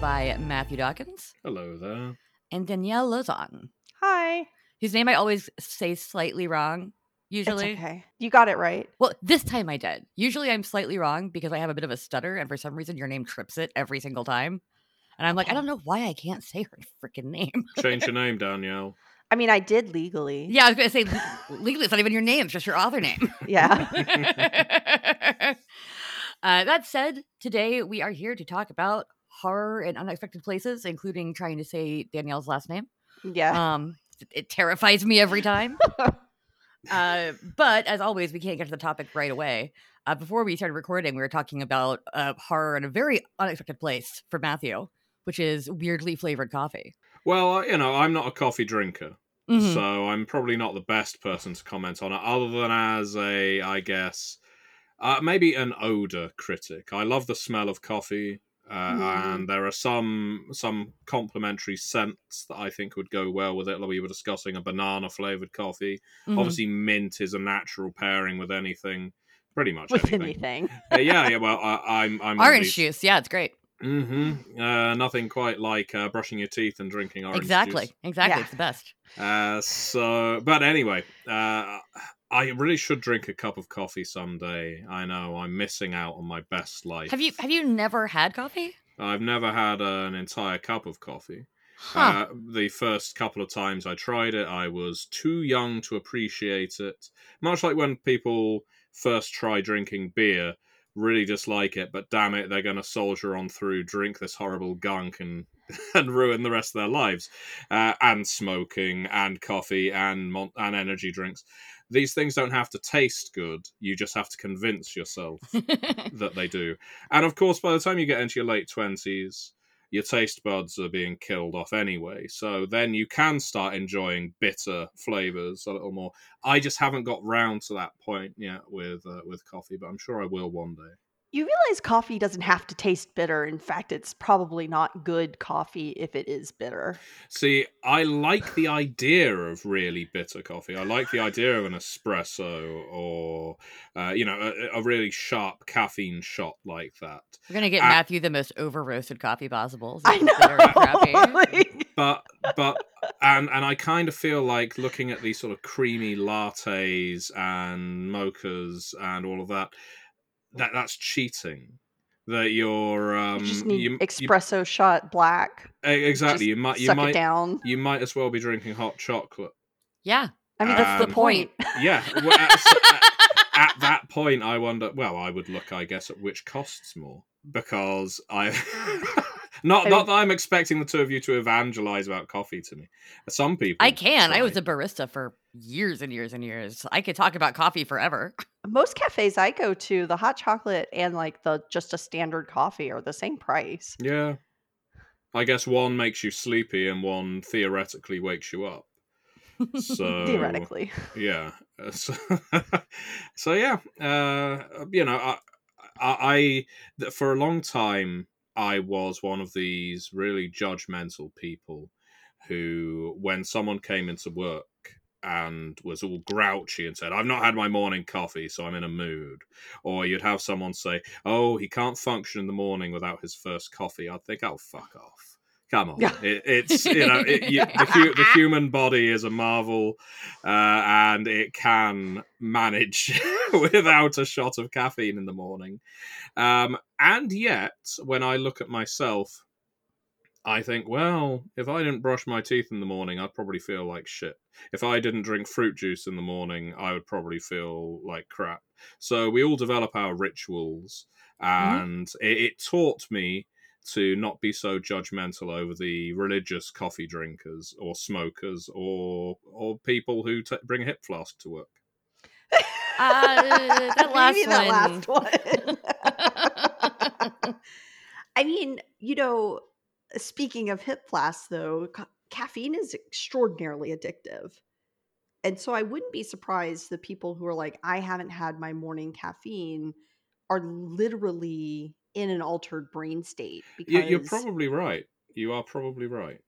Casey by Matthew Dawkins Hello there. and Danielle Lauzon, Hi. whose name I always say slightly wrong. Usually, It's okay. You got it right. well, this time I did. Usually I'm slightly wrong because I have a bit of a stutter, and for some reason your name trips it every single time. And I'm like, I don't know why I can't say her freaking name. Change your name, Danielle. I mean, I did legally. yeah, I was gonna say legally it's not even your name; it's just your author name. Yeah. uh, that said, today we are here to talk about horror in unexpected places, including trying to say Danielle's last name. Yeah. Um, it, it terrifies me every time. uh, but as always, we can't get to the topic right away. Uh, before we started recording, we were talking about uh, horror in a very unexpected place for Matthew, which is weirdly flavored coffee. Well, uh, you know, I'm not a coffee drinker, Mhm. so I'm probably not the best person to comment on it, other than as a, I guess, uh, maybe an odor critic. I love the smell of coffee. Uh, Mm. And there are some some complementary scents that I think would go well with it. Like we were discussing a banana flavored coffee. Mhm. Obviously, mint is a natural pairing with anything, pretty much With anything. anything. Uh, yeah, yeah. Well, I, I'm I'm orange juice, yeah, it's great. Mm-hmm. Uh, nothing quite like uh, brushing your teeth and drinking orange exactly, juice. exactly, Yeah. it's the best. Uh, so, but anyway, uh, I really should drink a cup of coffee someday. I know I'm missing out on my best life. Have you have you never had coffee? I've never had an entire cup of coffee. Huh. Uh, the first couple of times I tried it, I was too young to appreciate it. Much like when people first try drinking beer, really dislike it, but damn it, they're going to soldier on through, drink this horrible gunk, and and ruin the rest of their lives. Uh, and smoking, and coffee, and mon- and energy drinks. These things don't have to taste good. You just have to convince yourself that they do. And of course, by the time you get into your late twenties, your taste buds are being killed off anyway. So then you can start enjoying bitter flavors a little more. I just haven't got round to that point yet with uh, with coffee, but I'm sure I will one day. You realize coffee doesn't have to taste bitter. In fact, it's probably not good coffee if it is bitter. See, I like the idea of really bitter coffee. I like the idea of an espresso or, uh, you know, a, a really sharp caffeine shot like that. We're gonna get Uh, Matthew the most over roasted coffee possible. I know. very crappy. Like, but but and and I kind of feel like looking at these sort of creamy lattes and mochas and all of that that that's cheating that you're um you just need you- you- espresso shot black. exactly Just you might you suck it might down. you might as well be drinking hot chocolate Yeah. I mean, that's Um, the point. yeah well, at, at- at that point i wonder well i would look i guess at which costs more because i not I not that i'm expecting the two of you to evangelize about coffee to me some people I can. I was a barista for years and years and years. I could talk about coffee forever. Most cafes I go to, the hot chocolate and like the just a standard coffee are the same price. Yeah. I guess one makes you sleepy and one theoretically wakes you up. So Theoretically. yeah. Uh, So, so yeah, uh, you know, I, I, I for a long time I was one of these really judgmental people who, when someone came into work and was all grouchy and said, "I've not had my morning coffee, so I'm in a mood," or you'd have someone say, "Oh, he can't function in the morning without his first coffee," I'd think, "Oh, fuck off." Come on, it, it's you know it, you, the, the human body is a marvel, uh, and it can manage without a shot of caffeine in the morning. Um, and yet, when I look at myself, I think, well, if I didn't brush my teeth in the morning, I'd probably feel like shit. If I didn't drink fruit juice in the morning, I would probably feel like crap. So we all develop our rituals, and it, it taught me to not be so judgmental over the religious coffee drinkers or smokers or or people who t- bring a hip flask to work. Uh, that last Maybe that one. last one. I mean, you know, speaking of hip flasks, though, ca- caffeine is extraordinarily addictive. And so I wouldn't be surprised the people who are like, I haven't had my morning caffeine are literally in an altered brain state because You, you're probably right. You are probably right.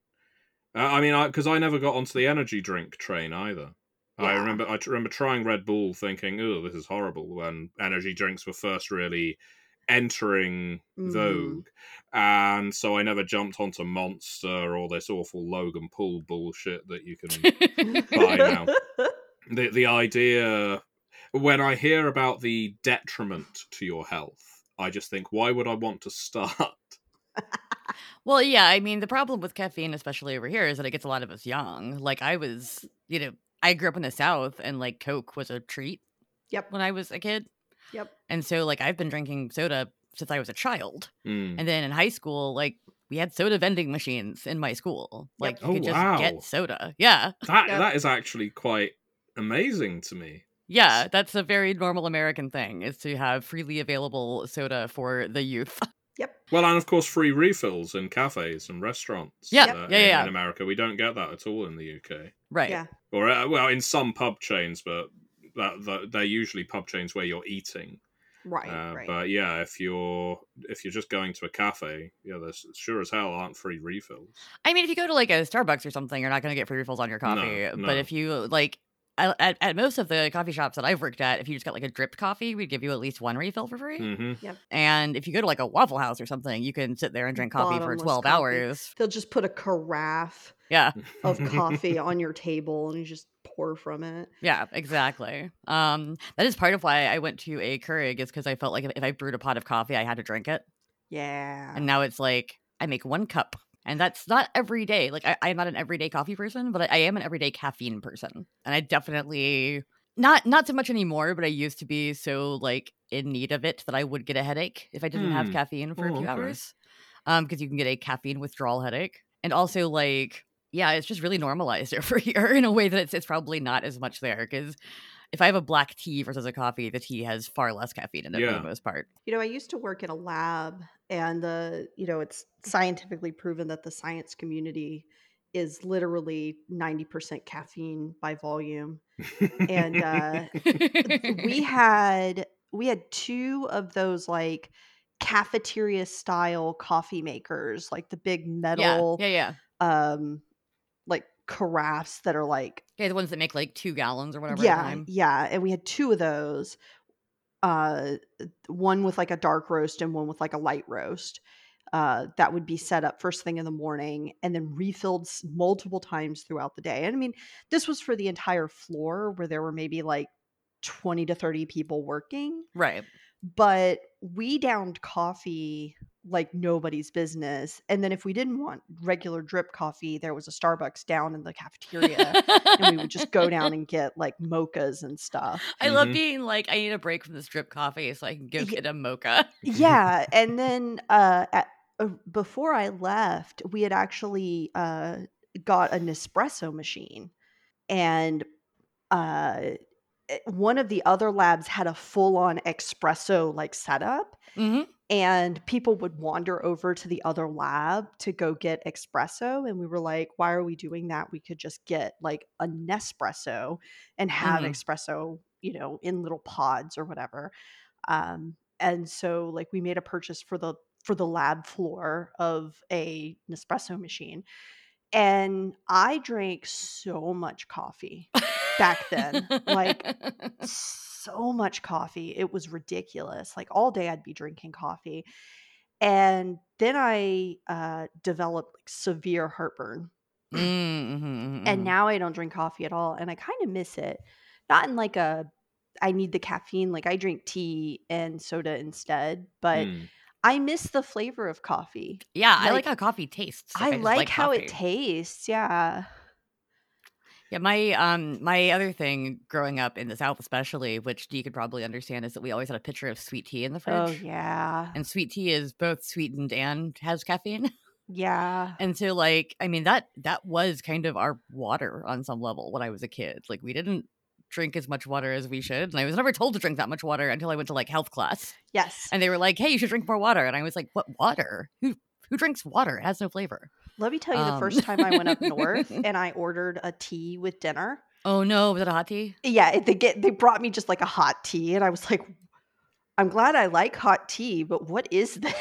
Uh, I mean, because I, never got onto the energy drink train either. I remember I remember trying Red Bull, thinking, "Oh, this is horrible." When energy drinks were first really entering Mhm. vogue, and so I never jumped onto Monster or this awful Logan Paul bullshit that you can. buy now. the the idea when I hear about the detriment to your health, I just think, why would I want to start? well, yeah, I mean, the problem with caffeine, especially over here, is that it gets a lot of us young. Like, I was, you know, I grew up in the South and like Coke was a treat Yep. when I was a kid. Yep. And so, like, I've been drinking soda since I was a child. Mm. And then in high school, like, we had soda vending machines in my school. Like, you Oh, could just wow. get soda. Yeah. That Yep. that is actually quite amazing to me. Yeah. That's a very normal American thing is to have freely available soda for the youth. Yep. Well, and of course, free refills in cafes and restaurants. Yeah, uh, yeah, in, yeah. in America, we don't get that at all in the UK, right. Yeah. or uh, well, in some pub chains, but that, that they're usually pub chains where you're eating. Right. Uh, right. But yeah, if you're if you're just going to a cafe, yeah, there's sure as hell aren't free refills. I mean, if you go to like a Starbucks or something, you're not going to get free refills on your coffee. no. But if you like, at, at most of the coffee shops that I've worked at, if you just got like a dripped coffee, we'd give you at least one refill for free. hmm And if you go to like a Waffle House or something, you can sit there and drink coffee for 12 coffee. hours. They'll just put a carafe Yeah, of coffee on your table and you just pour from it. yeah, exactly. Um, that is part of why I went to a Keurig is because I felt like if, if I brewed a pot of coffee, I had to drink it. Yeah. And now it's like I make one cup. And that's not every day. Like I, I'm not an everyday coffee person, but I, I am an everyday caffeine person. And I definitely not not so much anymore, but I used to be so like in need of it that I would get a headache if I didn't have Hmm. caffeine for a Oh, few okay. hours. Um, because you can get a caffeine withdrawal headache. And also like yeah, it's just really normalized over here in a way that it's it's probably not as much there. Because if I have a black tea versus a coffee, the tea has far less caffeine in it for the most part. You know, I used to work in a lab, and the you know it's scientifically proven that the science community is literally ninety percent caffeine by volume. And uh, we had we had two of those like cafeteria style coffee makers, like the big yeah, metal yeah, yeah. um like carafes that are like Yeah, the ones that make like two gallons or whatever. yeah yeah and we had two of those uh one with like a dark roast and one with like a light roast uh that would be set up first thing in the morning and then refilled multiple times throughout the day and i mean this was for the entire floor where there were maybe like 20 to 30 people working Right. but we downed coffee like nobody's business and then if we didn't want regular drip coffee there was a starbucks down in the cafeteria and we would just go down and get like mochas and stuff. I love Mhm. being like, I need a break from this drip coffee so I can go Ye- get a mocha. Yeah, and then uh, at, uh, before I left, we had actually uh, got an espresso machine, and uh, one of the other labs had a full-on espresso like setup. hmm And people would wander over to the other lab to go get espresso. And we were like, why are we doing that? We could just get like a Nespresso and have Mhm. espresso, you know, in little pods or whatever. Um, and so like we made a purchase for the for the lab floor of a Nespresso machine. And I drank so much coffee back then. Like so much coffee. It was ridiculous. Like all day I'd be drinking coffee. And then I uh, developed like severe heartburn. mm-hmm, And now I don't drink coffee at all. And I kind of miss it. Not in like a, I need the caffeine. Like I drink tea and soda instead. But Mm. I miss the flavor of coffee. yeah, I like like- how coffee tastes. I just like, how it tastes. Yeah. Yeah, my um my other thing growing up in the South, especially, which you could probably understand, is that we always had a pitcher of sweet tea in the fridge. Oh, yeah. And sweet tea is both sweetened and has caffeine. Yeah. And so like, I mean, that that was kind of our water on some level when I was a kid. Like we didn't drink as much water as we should. And I was never told to drink that much water until I went to like health class. Yes. And they were like, "Hey, you should drink more water." And I was like, "What water? Who who drinks water? It has no flavor." Let me tell you the Um, first time I went up north and I ordered a tea with dinner. Oh no, was it a hot tea? Yeah, they get they brought me just like a hot tea and I was like I'm glad I like hot tea, but what is this?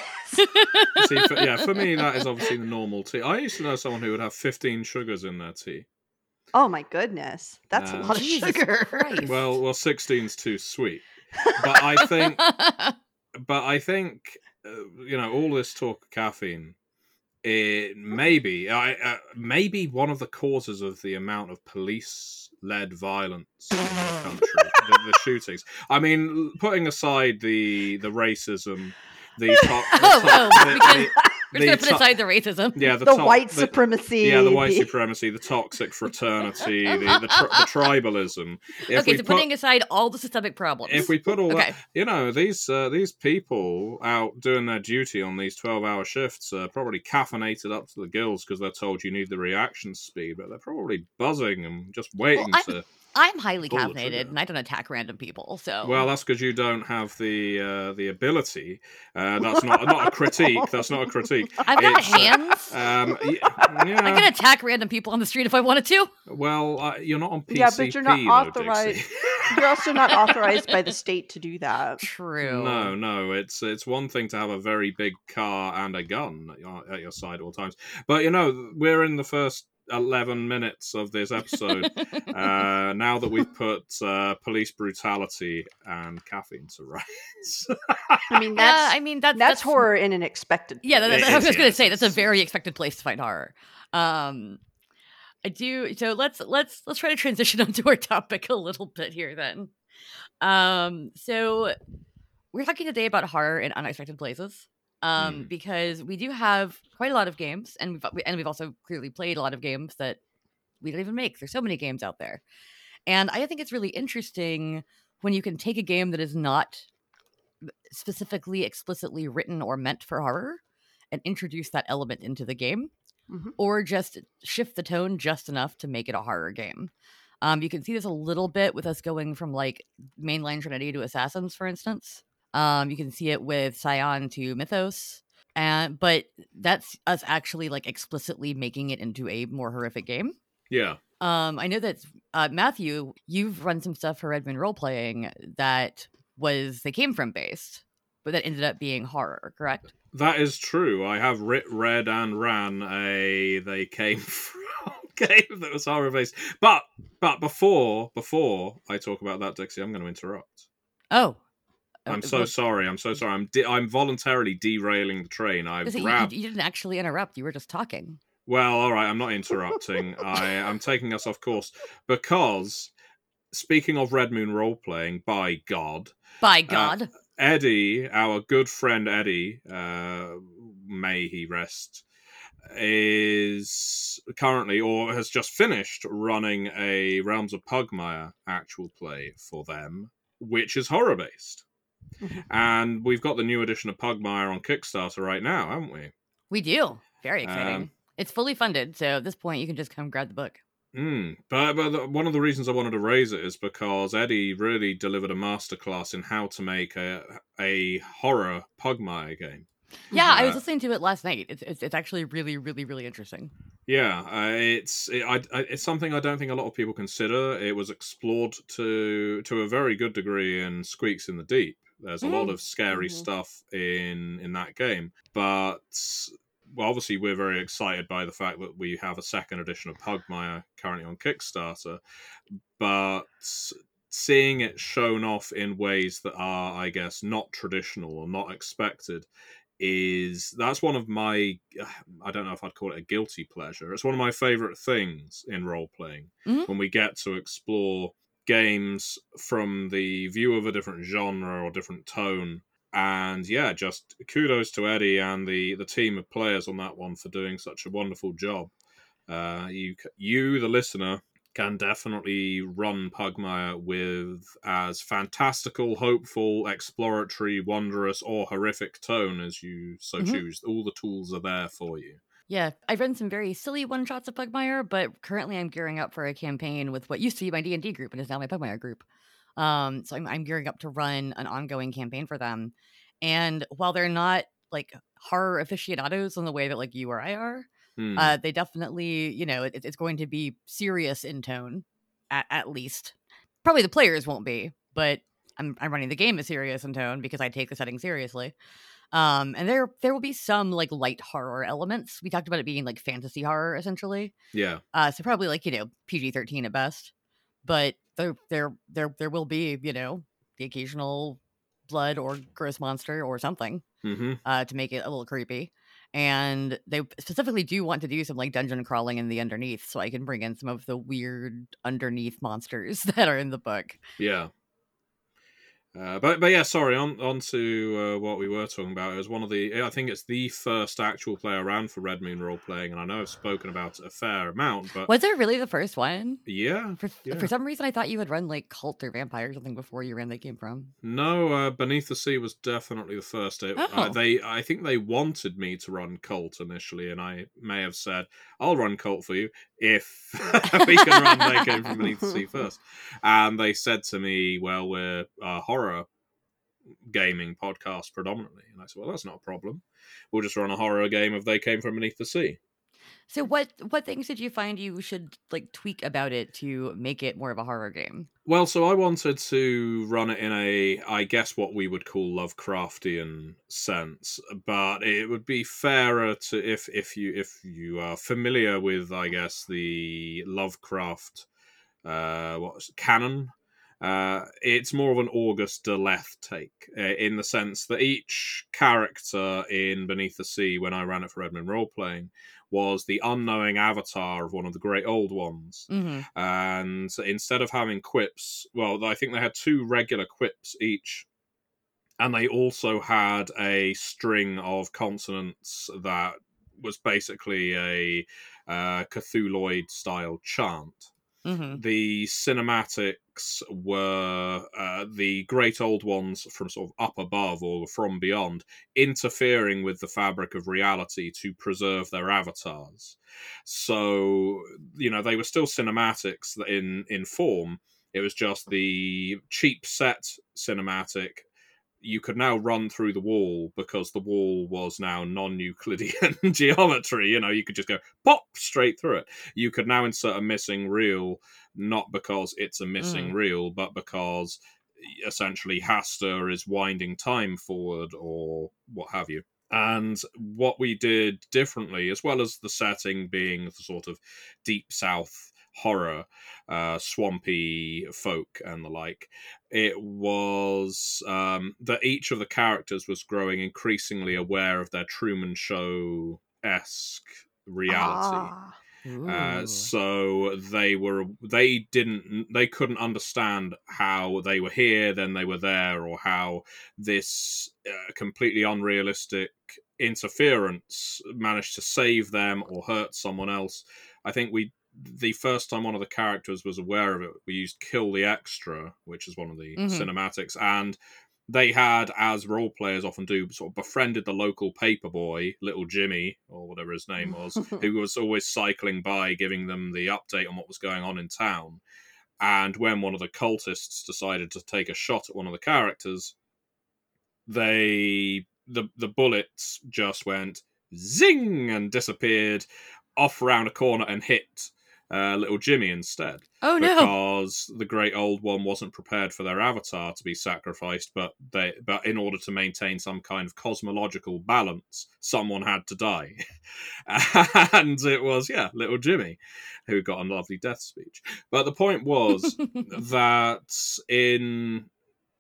See, for, yeah, for me that is obviously the normal tea. I used to know someone who would have 15 sugars in their tea. Oh my goodness. That's a Uh, lot of Jesus sugar. Christ. Well, well, 16's too sweet. But I think but I think uh, you know all this talk of caffeine. It maybe I uh, maybe one of the causes of the amount of police-led violence in the country, the, the shootings. I mean, putting aside the the racism, the, to- the to- oh, the- the- We're just gonna put to- aside the racism. yeah, the, the to- white the- supremacy. yeah, the white supremacy, the toxic fraternity, the the, tri- the tribalism. If okay, we so put, putting aside all the systemic problems. if we put all okay, that, you know, these uh, these people out doing their duty on these twelve-hour shifts are probably caffeinated up to the gills because they're told you need the reaction speed, but they're probably buzzing and just waiting I'm- to. I'm highly Pull caffeinated and I don't attack random people. So Well, that's because you don't have the uh, the ability. Uh, that's not not a critique. That's not a critique. I've got it's, uh, hands. Um, y- I yeah. can attack random people on the street if I wanted to. Well, uh, you're not on PCP. Yeah, but you're not though, authorized- Dixie. You're also not authorized by the state to do that. True. No, no, it's it's one thing to have a very big car and a gun at your, at your side at all times, but you know we're in the first eleven minutes of this episode. uh, now that we've put uh, police brutality and caffeine to rights, I mean, Yeah, that's I mean that's that's, horror in an expected. Yeah, that, It that- I was just gonna say that's a very expected place to find horror. Um, I do. So let's let's let's try to transition onto our topic a little bit here then. Um, so we're talking today about horror in unexpected places. Um, Mm. because we do have quite a lot of games, and we've and we've also clearly played a lot of games that we don't even make. There's so many games out there, and I think it's really interesting when you can take a game that is not specifically explicitly written or meant for horror and introduce that element into the game Mhm. or just shift the tone just enough to make it a horror game um, you can see this a little bit with us going from like mainline trinity to assassins for instance um, you can see it with scion to mythos and but that's us actually like explicitly making it into a more horrific game yeah, um, I know that uh, Matthew, you've run some stuff for Red Moon role playing that was they came from based, but that ended up being horror, correct? that is true. I have writ, read, and ran a they came from game that was horror based, but but before before I talk about that, Dixie, I'm going to interrupt. Oh, I'm Uh, so sorry. I'm so sorry. I'm de- I'm voluntarily derailing the train. I've is it- you- grabbed. you, you didn't actually interrupt. You were just talking. Well, all right. I'm not interrupting. I I'm taking us off course because speaking of Red Moon role playing, by God, By God, Eddie, our good friend Eddie, uh, may he rest, is currently or has just finished running a Realms of Pugmire actual play for them, which is horror based. Mhm. And we've got the new edition of Pugmire on Kickstarter right now, haven't we? we do. Very exciting. Um, it's fully funded, so at this point you can just come grab the book. Mm. But, but the, one of the reasons I wanted to raise it is because Eddie really delivered a masterclass in how to make a a horror Pugmire game. Yeah, I was Uh, listening to it last night. It's it's, it's actually really, really, really interesting. Yeah, uh, it's it, I, I, it's something I don't think a lot of people consider. It was explored to to a very good degree in Squeaks in the Deep. There's a lot Mm. of scary Mhm. stuff in in that game, but well, obviously we're very excited by the fact that we have a second edition of Pugmire currently on Kickstarter. But seeing it shown off in ways that are, I guess, not traditional or not expected is that's one of my I don't know if I'd call it a guilty pleasure. It's one of my favorite things in role playing Mhm. when we get to explore games from the view of a different genre or different tone. And yeah, just kudos to Eddie and the the team of players on that one for doing such a wonderful job. Uh, you you the listener can definitely run Pugmire with as fantastical, hopeful, exploratory, wondrous, or horrific tone as you so Mhm. choose. All the tools are there for you. Yeah, I've run some very silly one shots of Pugmire, but currently I'm gearing up for a campaign with what used to be my D and D group and is now my Pugmire group. Um, so I'm, I'm gearing up to run an ongoing campaign for them. And while they're not like horror aficionados in the way that like you or I are, Hmm. uh, they definitely, you know, it, it's going to be serious in tone, at, at least. Probably the players won't be, but I'm I'm running the game as serious in tone because I take the setting seriously. Um, and there there will be some like light horror elements. We talked about it being like fantasy horror essentially. yeah. Uh, so probably like you know PG thirteen at best, but there there there there will be you know the occasional blood or gross monster or something hmm uh, to make it a little creepy. And they specifically do want to do some like dungeon crawling in the underneath, so I can bring in some of the weird underneath monsters that are in the book. Yeah. Uh, but but yeah, sorry. On on to uh, what we were talking about. It was one of the. I think it's the first actual play around for Red Moon role playing, and I know I've spoken about it a fair amount. But Was it really the first one? yeah, For, Yeah. for some reason, I thought you had run like cult or vampire or something before you ran They Came From. no. Uh, Beneath the Sea was definitely the first. It, Oh. they, I think they wanted me to run Cult initially, and I may have said, "I'll run Cult for you if we can run They Came from Beneath the Sea first. And they said to me, "Well, we're a horror gaming podcast predominantly," and I said, "Well, that's not a problem. We'll just run a horror game of They Came from Beneath the Sea." So what what things did you find you should like tweak about it to make it more of a horror game? Well, so I wanted to run it in a, I guess, what we would call Lovecraftian sense, but it would be fairer to if if you if you are familiar with, I guess, the Lovecraft, uh, what canon. Uh, it's more of an August Derleth take uh, in the sense that each character in Beneath the Sea, when I ran it for Red Moon role playing, was the unknowing avatar of one of the great old ones Mm-hmm. and instead of having quips, well, I think they had two regular quips each, and they also had a string of consonants that was basically a uh, Cthulhuoid style chant. Mm-hmm. The cinematics were uh, the great old ones from sort of up above or from beyond, interfering with the fabric of reality to preserve their avatars. So, you know, they were still cinematics in in form. It was just the cheap set cinematic. You could now run through the wall because the wall was now non-Euclidean geometry. You know, you could just go pop straight through it. You could now insert a missing reel, not because it's a missing Mm. reel, but because essentially Hastur is winding time forward or what have you. And what we did differently, as well as the setting being the sort of deep south horror, uh, swampy folk and the like, it was um, that each of the characters was growing increasingly aware of their Truman Show esque reality. Ah. Uh, so they were they didn't they couldn't understand how they were here then they were there or how this uh, completely unrealistic interference managed to save them or hurt someone else i think we the first time one of the characters was aware of it we used kill the extra which is one of the Mhm. cinematics and they had, as role players often do, sort of befriended the local paperboy, little Jimmy, or whatever his name was, who was always cycling by, giving them the update on what was going on in town. And when one of the cultists decided to take a shot at one of the characters, they the the bullets just went zing and disappeared off around a corner and hit uh, little Jimmy instead. Oh no! because the great old one wasn't prepared for their avatar to be sacrificed but they but in order to maintain some kind of cosmological balance someone had to die. And it was yeah little jimmy who got a lovely death speech. But the point was that in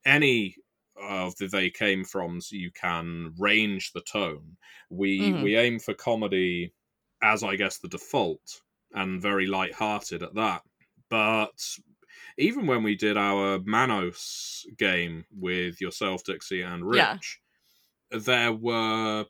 any of the they came froms you can range the tone. We Mhm. we aim for comedy as i guess the default and very light-hearted at that but even when we did our manos game with yourself dixie and rich Yeah. there were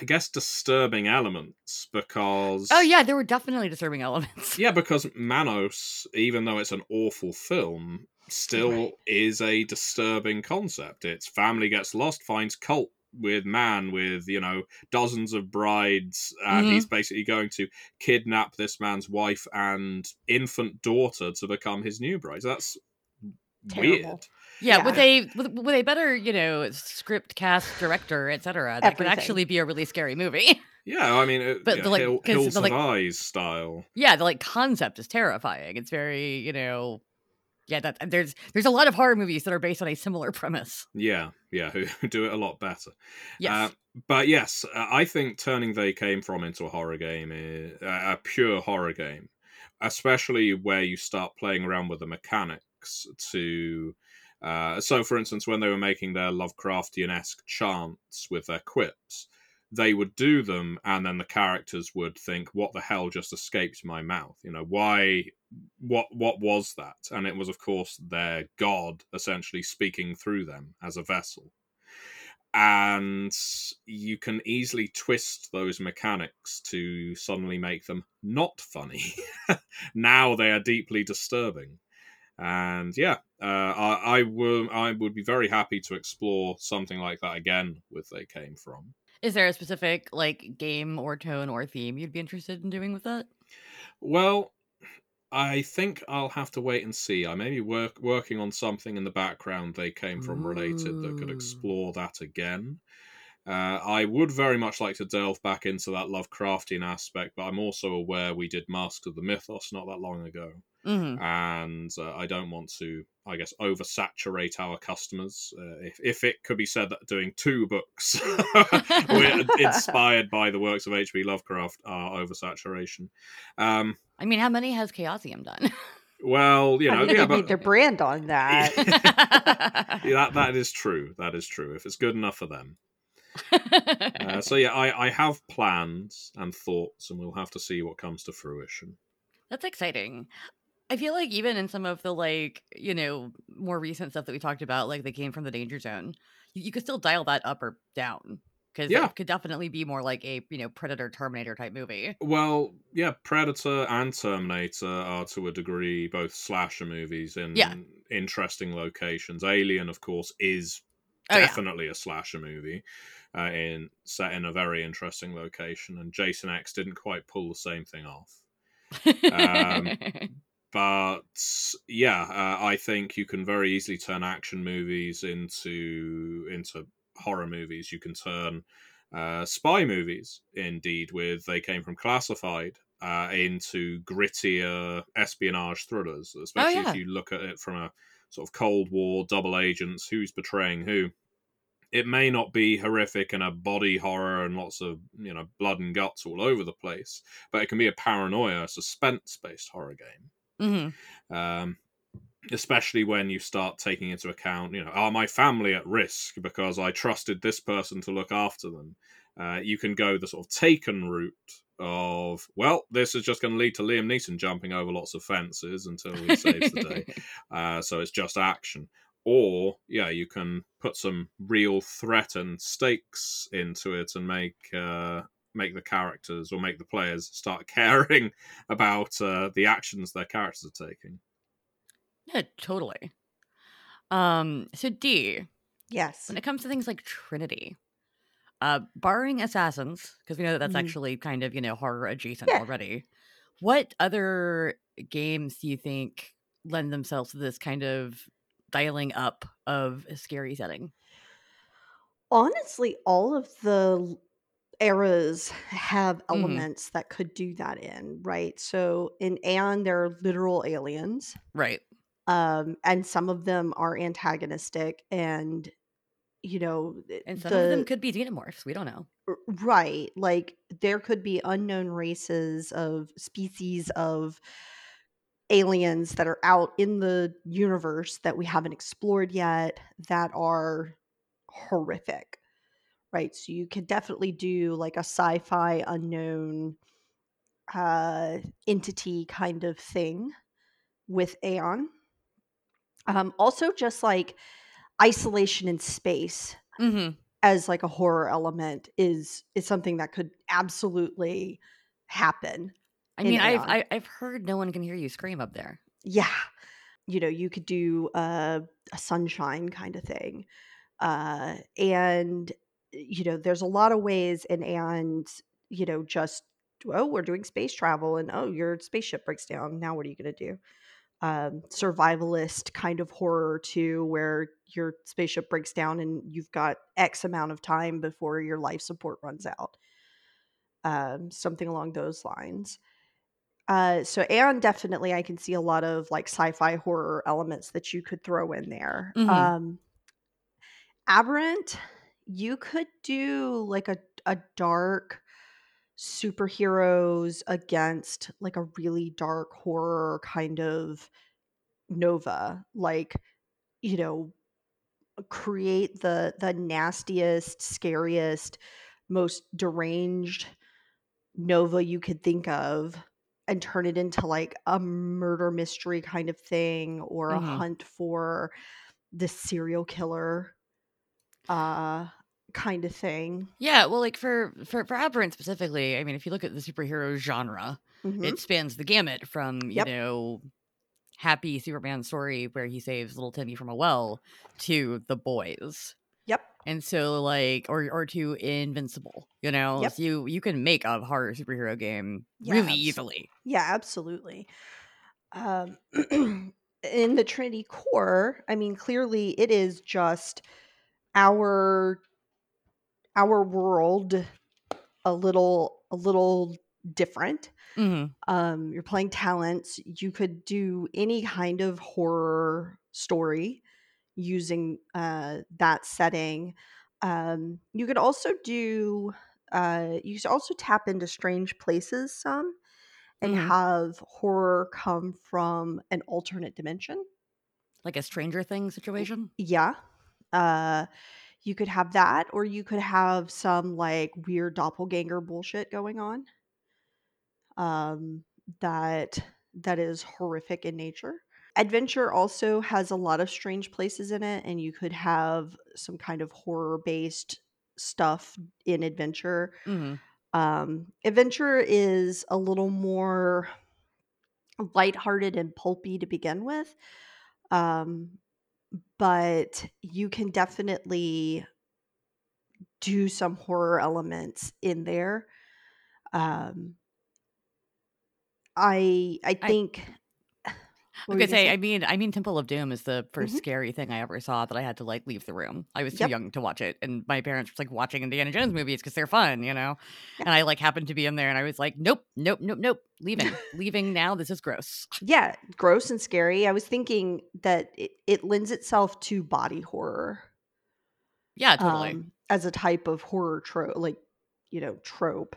i guess disturbing elements because oh yeah, there were definitely disturbing elements. yeah, because Manos, even though it's an awful film, still Right. is a disturbing concept. It's family gets lost, finds cult with man with, you know, dozens of brides, and Mhm. he's basically going to kidnap this man's wife and infant daughter to become his new bride. That's weird. Terrible. Yeah, with Yeah. a with, with a better, you know, script, cast, director, etc. That could actually be a really scary movie. Yeah, I mean, it, But yeah, the, like, Hill, 'cause Hills the, like- Eyes style. yeah, the like concept is terrifying. It's very, you know, yeah. That there's there's a lot of horror movies that are based on a similar premise. Yeah, yeah, who who do it a lot better. Yes. Uh, but yes, uh, I think turning They Came From into a horror game, is, a pure horror game, especially where you start playing around with the mechanics to Uh, so, for instance, when they were making their Lovecraftian esque chants with their quips, they would do them, and then the characters would think, "What the hell just escaped my mouth? You know, why? What? What was that?" And it was, of course, their god essentially speaking through them as a vessel and you can easily twist those mechanics to suddenly make them not funny. now they are deeply disturbing, and yeah, uh, I, I will. I would be very happy to explore something like that again with They Came From. Is there a specific like game or tone or theme you'd be interested in doing with that? Well, I think I'll have to wait and see. I may be work, working on something in the background they came from related that could explore that again. Uh, I would very much like to delve back into that Lovecraftian aspect, but I'm also aware we did Masks of the Mythos not that long ago. Mm-hmm. And uh, I don't want to, I guess, oversaturate our customers. Uh, if, if it could be said that doing two books inspired by the works of H.P. Lovecraft are oversaturation. Um, I mean, how many has Chaosium done? Well, you know, I mean, yeah, they made but their brand on that. yeah, that that is true. That is true. If it's good enough for them. Uh, so yeah, I I have plans and thoughts, and we'll have to see what comes to fruition. That's exciting. I feel like even in some of the like, you know, more recent stuff that we talked about, like they came from the danger zone, you, you could still dial that up or down. Because Yeah. it could definitely be more like a, you know, Predator Terminator type movie. Well, yeah, Predator and Terminator are to a degree both slasher movies in Yeah. interesting locations. Alien, of course, is Oh, yeah. definitely a slasher movie. Uh, in set in a very interesting location, and Jason X didn't quite pull the same thing off. Um, but yeah, uh, I think you can very easily turn action movies into into horror movies. You can turn uh, spy movies, indeed, with they came from classified uh, into grittier espionage thrillers. Especially yeah. if you look at it from a sort of Cold War double agents, who's betraying who. It may not be horrific and a body horror and lots of you know blood and guts all over the place, but it can be a paranoia, suspense based horror game hmm um, especially when you start taking into account, you know, are my family at risk because I trusted this person to look after them? Uh, you can go the sort of taken route of, well, this is just going to lead to Liam Neeson jumping over lots of fences until he saves the day. Uh, so it's just action. Or, yeah, you can put some real threat and stakes into it and make uh, make the characters or make the players start caring about uh, the actions their characters are taking. yeah, totally. Um, so D, yes. when it comes to things like Trinity, uh, barring assassins, because we know that that's Mhm. actually kind of you know horror adjacent Yeah. already. What other games do you think lend themselves to this kind of dialing up of a scary setting? Honestly, all of the l- eras have Mhm. elements that could do that in, right? So in Aeon, there are literal aliens. Right. um, and some of them are antagonistic and you know And some of them could be xenomorphs. We don't know. right like there could be unknown races of species of aliens that are out in the universe that we haven't explored yet that are horrific right so you could definitely do like a sci-fi unknown uh entity kind of thing with aeon um also just like isolation in space Mm-hmm. as like a horror element is is something that could absolutely happen I mean, I've I, I've heard no one can hear you scream up there. yeah you know you could do a, a sunshine kind of thing uh and you know there's a lot of ways and and you know just oh we're doing space travel and oh your spaceship breaks down now what are you going to do um survivalist kind of horror too where your spaceship breaks down and you've got x amount of time before your life support runs out um something along those lines uh, so Aeon definitely I can see a lot of like sci-fi horror elements that you could throw in there. Mhm. Um Aberrant, you could do like a a dark superheroes against like a really dark horror kind of nova. Like you know, create the the nastiest, scariest, most deranged nova you could think of and turn it into like a murder mystery kind of thing or a Mhm. hunt for the serial killer uh kind of thing. Yeah, well, like for for for Aberrant specifically, I mean, if you look at the superhero genre, Mhm. it spans the gamut from you Yep. know happy Superman story where he saves little Timmy from a well to the boys. Yep. And so like or or to Invincible, you know? Yep. So you you can make a horror superhero game Yeah, really abs- easily. Yeah, absolutely. Um, in the Trinity core, I mean, clearly it is just our our world a little a little different. hmm Um, you're playing talents. You could do any kind of horror story using uh, that setting. Um, you could also do. Uh, you could also tap into strange places some and Mhm. have horror come from an alternate dimension. Like a Stranger Things situation. Yeah. Uh, you could have that, or you could have some like weird doppelganger bullshit going on. Um, that that is horrific in nature. Adventure also has a lot of strange places in it, and you could have some kind of horror based stuff in adventure. hmm Um, adventure is a little more lighthearted and pulpy to begin with. Um, but you can definitely do some horror elements in there. Um, I I I- think. I What was were say, I mean, I mean, Temple of Doom is the 1st Mhm. scary thing I ever saw that I had to like leave the room. I was too Yep. young to watch it, and my parents were like watching Indiana Jones movies because they're fun, you know. Yeah. And I like happened to be in there, and I was like, nope, nope, nope, nope, leaving, leaving now. This is gross. yeah, gross and scary. I was thinking that it, it lends itself to body horror. Yeah, totally. um, as a type of horror trope, like you know, trope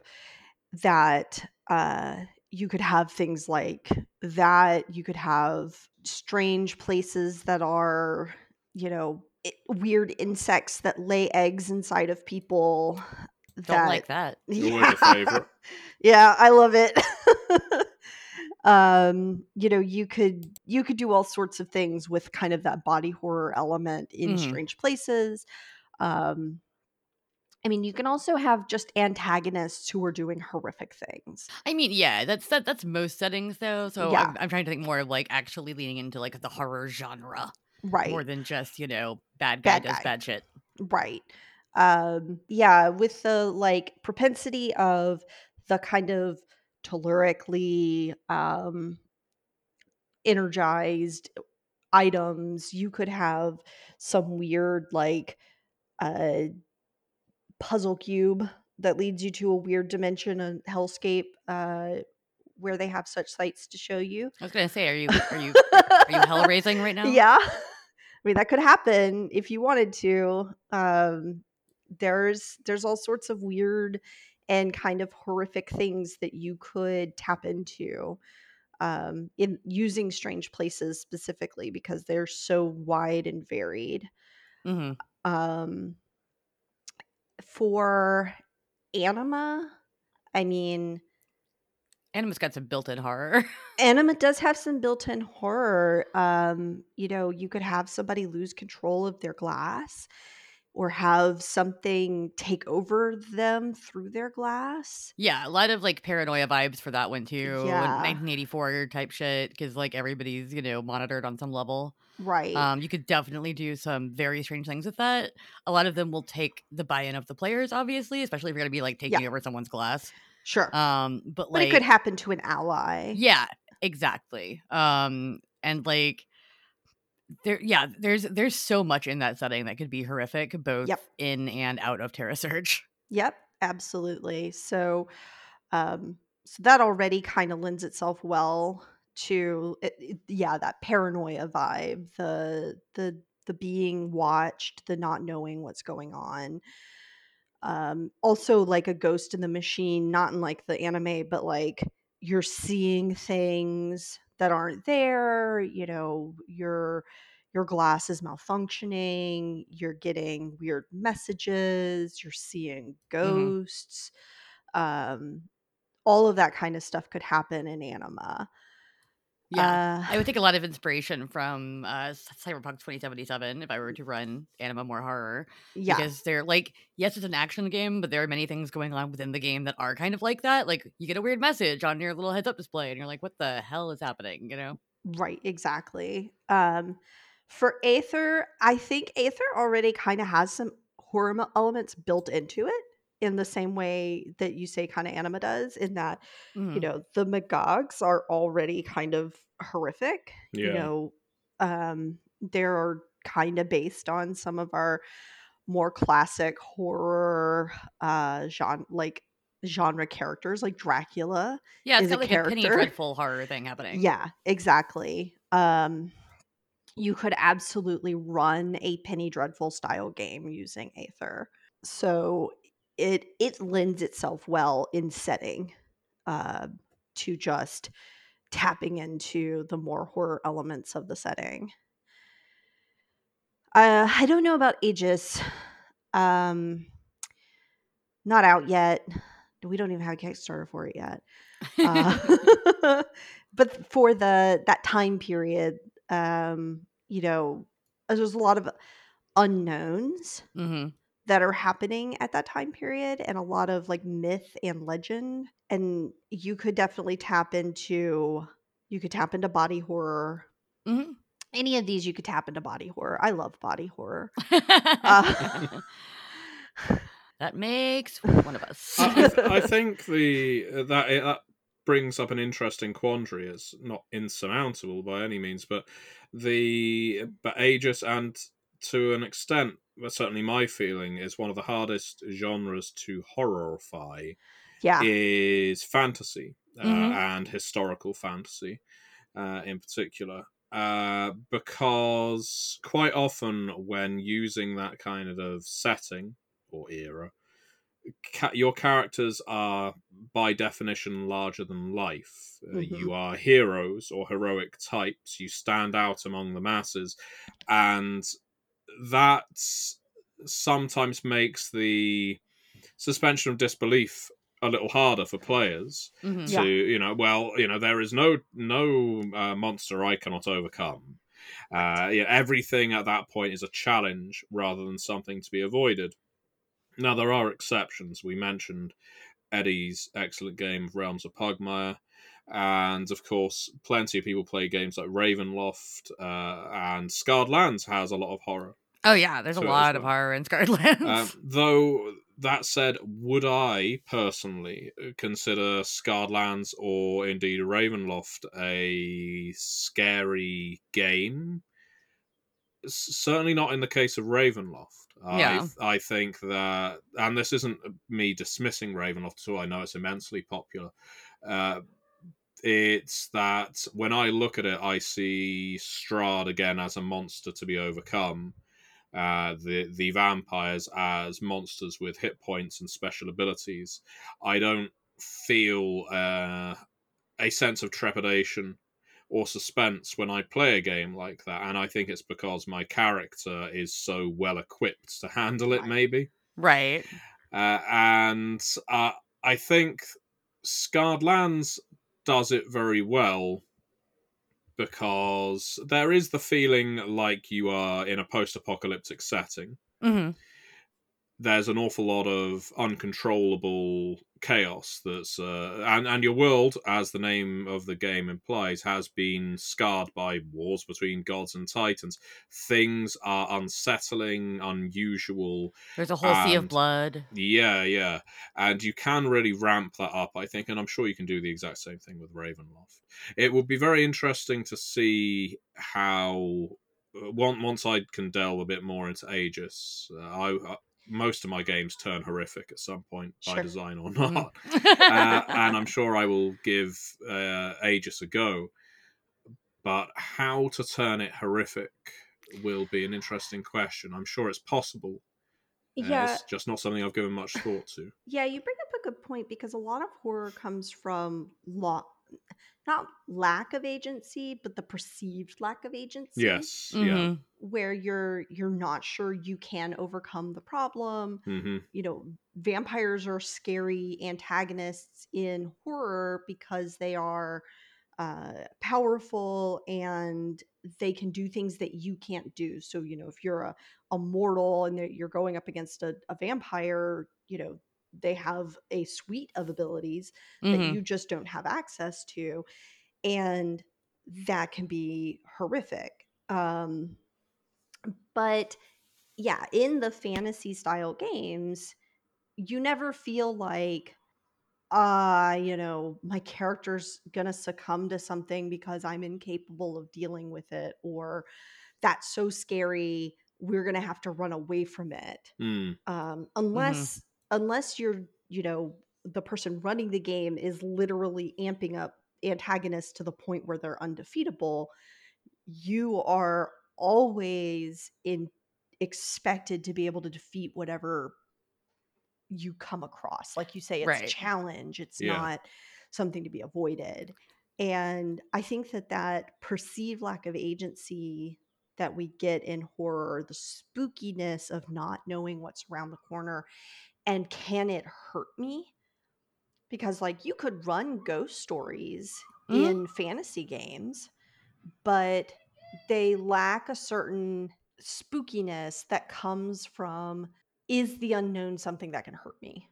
that uh, you could have things like that. You could have strange places that are, you know, i- weird insects that lay eggs inside of people. Don't like that. Always a favourite. yeah, I love it. um, you know, you could you could do all sorts of things with kind of that body horror element in Mhm. strange places. Um, I mean, you can also have just antagonists who are doing horrific things. I mean, yeah, that's that. That's most settings though. So Yeah. I'm, I'm trying to think more of like actually leaning into like the horror genre Right. more than just you know bad guy Bad does guy. bad shit. Right. Um, yeah, with the like propensity of the kind of tellurically um energized items, you could have some weird like uh puzzle cube that leads you to a weird dimension, a hellscape, uh where they have such sights to show you. I was gonna say, are you are you are you hell raising right now? Yeah. I mean that could happen if you wanted to. Um there's there's all sorts of weird and kind of horrific things that you could tap into um in using strange places specifically because they're so wide and varied. hmm Um for anima, I mean Anima's got some built-in horror. Anima does have some built-in horror. Um, you know, you could have somebody lose control of their glass or have something take over them through their glass. yeah, a lot of like paranoia vibes for that one too. Yeah. 1984 type shit because like everybody's you know monitored on some level. Right. Um, you could definitely do some very strange things with that. A lot of them will take the buy-in of the players, obviously, especially if you're gonna be like taking over someone's glass. sure. Um, but but like it could happen to an ally. Yeah, exactly. Um, and like there, yeah, there's there's so much in that setting that could be horrific, both Yep. in and out of Terra Surge. Yep, absolutely. So um so that already kind of lends itself well to it, it- yeah, that paranoia vibe, the the the being watched, the not knowing what's going on. Um also like a ghost in the machine, not in like the anime, but like you're seeing things that aren't there, you know, you're your glass is malfunctioning, you're getting weird messages, you're seeing ghosts. Um, all of that kind of stuff could happen in anima. Yeah. I Uh, would take a lot of inspiration from uh, Cyberpunk 2077 if I were to run anima more horror. yeah, Because they're like, yes, it's an action game, but there are many things going on within the game that are kind of like that. Like, you get a weird message on your little heads up display, and you're like, what the hell is happening? You know? right, exactly. Um, for Aether, I think Aether already kind of has some horror elements built into it in the same way that you say kind of anima does, in that you Mhm. know the magogs are already kind of horrific you know um they're kind of based on some of our more classic horror uh genre like genre characters like dracula Yeah, it's is a got like a penny dreadful horror thing happening. yeah exactly um you could absolutely run a penny dreadful style game using aether so it it lends itself well in setting uh to just tapping into the more horror elements of the setting. Uh i don't know about aegis um not out yet. We don't even have a kickstarter for it yet. Uh, but for the that time period um you know there's a lot of unknowns. Hmm that are happening at that time period and a lot of like myth and legend and you could definitely tap into you could tap into body horror hmm any of these you could tap into body horror i love body horror Uh, that makes one of us. I, I, I think the uh, that that brings up an interesting quandary. It's not insurmountable by any means, but the but Aegis and to an extent, but certainly my feeling is one of the hardest genres to horrify yeah is fantasy uh, Mhm. and historical fantasy uh, in particular. Uh, because quite often, when using that kind of setting or era, ca- your characters are by definition larger than life. Uh, Mhm. You are heroes or heroic types. You stand out among the masses, and that sometimes makes the suspension of disbelief a little harder for players Mhm. Yeah. to you know well you know there is no no uh, monster i cannot overcome uh yeah, everything at that point is a challenge rather than something to be avoided now there are exceptions we mentioned eddie's excellent game of realms of pugmire and of course plenty of people play games like ravenloft uh, and scarred lands has a lot of horror Oh yeah, there's a to it as lot of horror in um, though that said, would I personally consider Scarred Lands or indeed Ravenloft a scary game? Certainly not in the case of Ravenloft. Yeah. I, I think that, and this isn't me dismissing Ravenloft at all. I know it's immensely popular. Uh, it's that when I look at it, I see Strahd again as a monster to be overcome uh, the the vampires as monsters with hit points and special abilities. I don't feel uh, a sense of trepidation or suspense when I play a game like that, and I think it's because my character is so well equipped to handle it. Maybe, right. uh, and uh, I think Scarred Lands does it very well because there is the feeling like you are in a post-apocalyptic setting. hmm There's an awful lot of uncontrollable chaos that's uh, and and your world, as the name of the game implies, has been scarred by wars between gods and titans. Things are unsettling, unusual, There's a whole sea of blood. yeah, yeah. And you can really ramp that up, I think, and I'm sure you can do the exact same thing with Ravenloft. It would be very interesting to see how uh, once once I can delve a bit more into Aegis. Uh, I, uh, most of my games turn horrific at some point by design or Mhm. not, uh, and I'm sure I will give uh, Aegis a go. But how to turn it horrific will be an interesting question. I'm sure it's possible. Uh, yeah it's just not something I've given much thought to. yeah you bring up a good point because a lot of horror comes from lo- not lack of agency, but the perceived lack of agency. Yes. Yeah. Mhm. Where you're you're not sure you can overcome the problem. hmm You know, vampires are scary antagonists in horror because they are uh, powerful and they can do things that you can't do. So, you know, if you're a, a mortal and you're going up against a, a vampire, you know, they have a suite of abilities that Mhm. you just don't have access to. And that can be horrific. Um, but yeah, in the fantasy style games, you never feel like, uh, you know, my character's gonna succumb to something because I'm incapable of dealing with it, or that's so scary, we're gonna have to run away from it Mm. um, unless unless you're you know the person running the game is literally amping up antagonists to the point where they're undefeatable you are always in expected to be able to defeat whatever you come across like you say it's Right. a challenge it's Yeah. not something to be avoided and i think that that perceived lack of agency that we get in horror the spookiness of not knowing what's around the corner and can it hurt me because like you could run ghost stories Mhm. in fantasy games but they lack a certain spookiness that comes from is the unknown something that can hurt me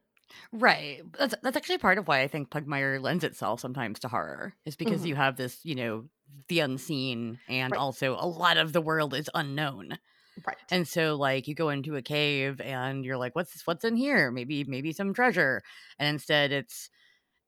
Right. That's that's actually part of why I think Pugmire lends itself sometimes to horror, is because Mhm. you have this, you know, the unseen, and Right. also a lot of the world is unknown. Right And so, like, you go into a cave and you're like, "What's what's in here? Maybe maybe some treasure." And instead, it's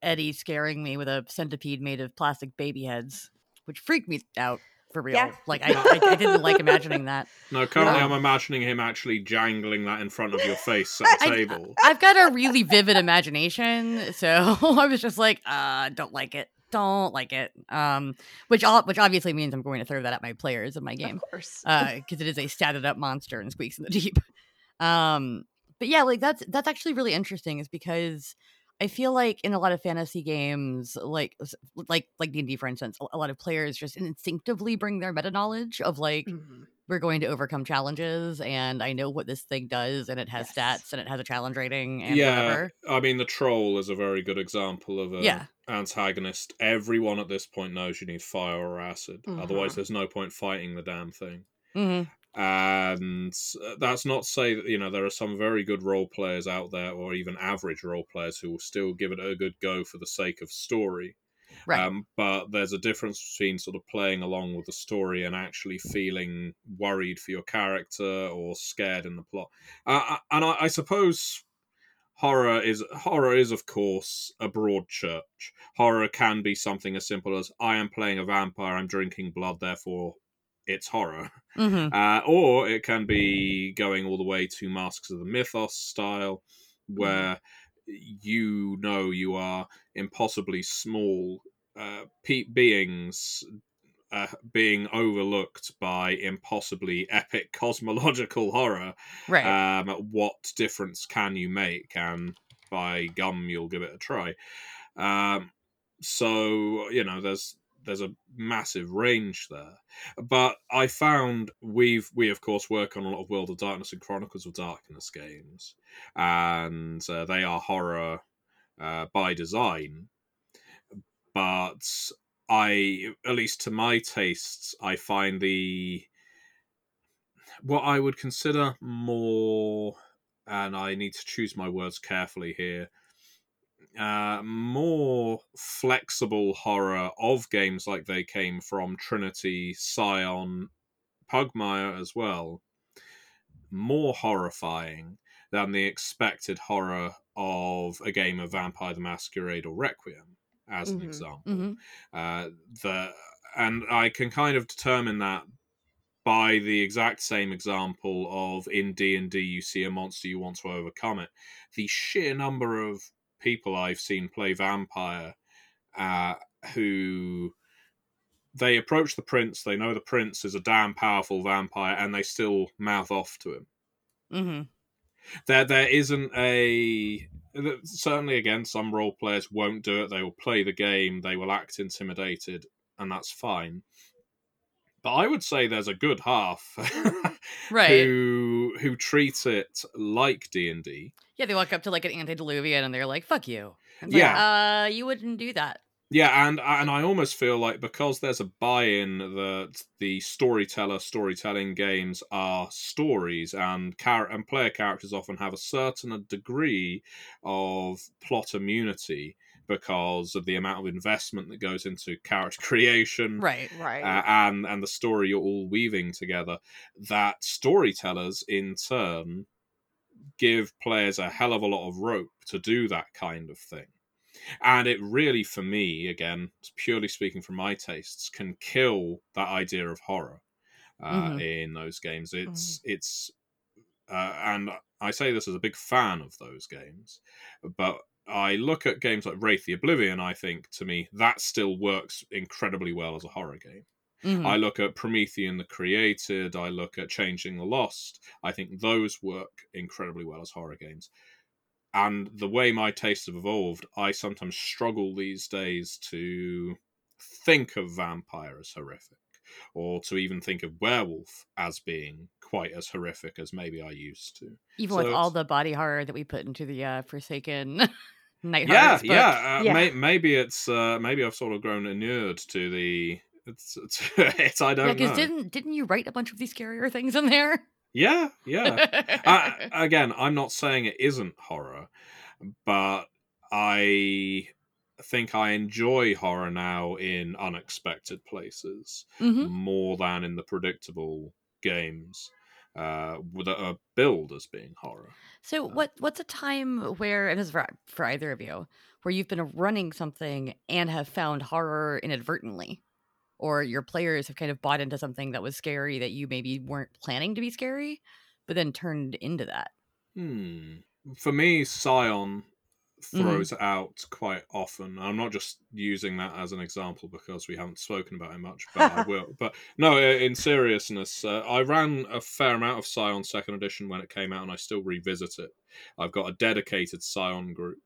Eddie scaring me with a centipede made of plastic baby heads, which freaked me out for real. Yeah. Like, I, I I didn't like imagining that. No, currently Yeah. I'm imagining him actually jangling that in front of your face at a I- table. I've got a really vivid imagination, so I was just like, uh, don't like it. Don't like it. Um, which all, which obviously means I'm going to throw that at my players in my game. of course because it is a statted up monster and squeaks in the deep. Um, but yeah, like that's that's actually really interesting, is because I feel like in a lot of fantasy games, like like like D and D, for instance, a- lot of players just instinctively bring their meta knowledge of like Mhm. we're going to overcome challenges, and I know what this thing does, and it has Yes. stats, and it has a challenge rating, and yeah, whatever. I mean the troll is a very good example of a Yeah. antagonist. Everyone at this point knows you need fire or acid. Otherwise, Mhm. there's no point fighting the damn thing. hmm And uh, that's not to say that you know there are some very good role players out there, or even average role players who will still give it a good go for the sake of story. Right. Um, but there's a difference between sort of playing along with the story and actually feeling worried for your character or scared in the plot. Uh, and I, I suppose horror is horror is of course a broad church. Horror can be something as simple as I am playing a vampire, I'm drinking blood, therefore it's horror. hmm Uh, or it can be going all the way to Masks of the Mythos style, where you know you are impossibly small uh, pe- beings uh, being overlooked by impossibly epic cosmological horror. Right. Um, what difference can you make? And by gum, you'll give it a try. Um, so you know, there's there's a massive range there. But I found we've we of course work on a lot of World of Darkness and Chronicles of Darkness games, and uh, they are horror uh, by design. But I, at least to my tastes, I find the what I would consider more, and I need to choose my words carefully here. Uh, more flexible horror of games like they came from Trinity, Scion, Pugmire as well. More horrifying than the expected horror of a game of Vampire the Masquerade or Requiem, as an Mhm. example. hmm Uh, the and I can kind of determine that by the exact same example of in D and D you see a monster you want to overcome it. The sheer number of people I've seen play vampire uh, who they approach the prince, they know the prince is a damn powerful vampire, and they still mouth off to him. Hmm there there isn't a certainly again some role players won't do it. They will play the game they will act intimidated and that's fine but i would say there's a good half Right. who who treat it like d&d Yeah, they walk up to like an antediluvian and they're like, "Fuck you." It's like, uh, you wouldn't do that. Yeah, and and I almost feel like because there's a buy-in that the storyteller storytelling games are stories, and char- and player characters often have a certain degree of plot immunity because of the amount of investment that goes into character creation, Right. Right. uh, and and the story you're all weaving together. That storytellers in turn give players a hell of a lot of rope to do that kind of thing. And it really, for me, again, purely speaking from my tastes, can kill that idea of horror uh, Mhm. in those games. It's it's, uh, and I say this as a big fan of those games, but I look at games like Wraith the Oblivion. I think to me that still works incredibly well as a horror game. Mhm. I look at Promethean the Created, I look at Changeling the Lost. I think those work incredibly well as horror games. And the way my tastes have evolved, I sometimes struggle these days to think of vampire as horrific, or to even think of werewolf as being quite as horrific as maybe I used to. Even so with all the body horror that we put into the uh, Forsaken Night yeah, book. yeah, uh, Yeah. May, maybe it's uh, maybe I've sort of grown inured to the. It's, it's, it's I don't because know. didn't didn't you write a bunch of these scarier things in there? Yeah, yeah. I, again, I'm not saying it isn't horror, but I think I enjoy horror now in unexpected places Mhm. more than in the predictable games uh, that are billed as being horror. So what what's a time where and this is for for either of you where you've been running something and have found horror inadvertently, or your players have kind of bought into something that was scary that you maybe weren't planning to be scary, but then turned into that. Hmm. For me, Scion throws it out quite often. I'm not just using that as an example because we haven't spoken about it much, but I will. But no, uh, in seriousness, uh, I ran a fair amount of Scion Second Edition when it came out, and I still revisit it. I've got a dedicated Scion group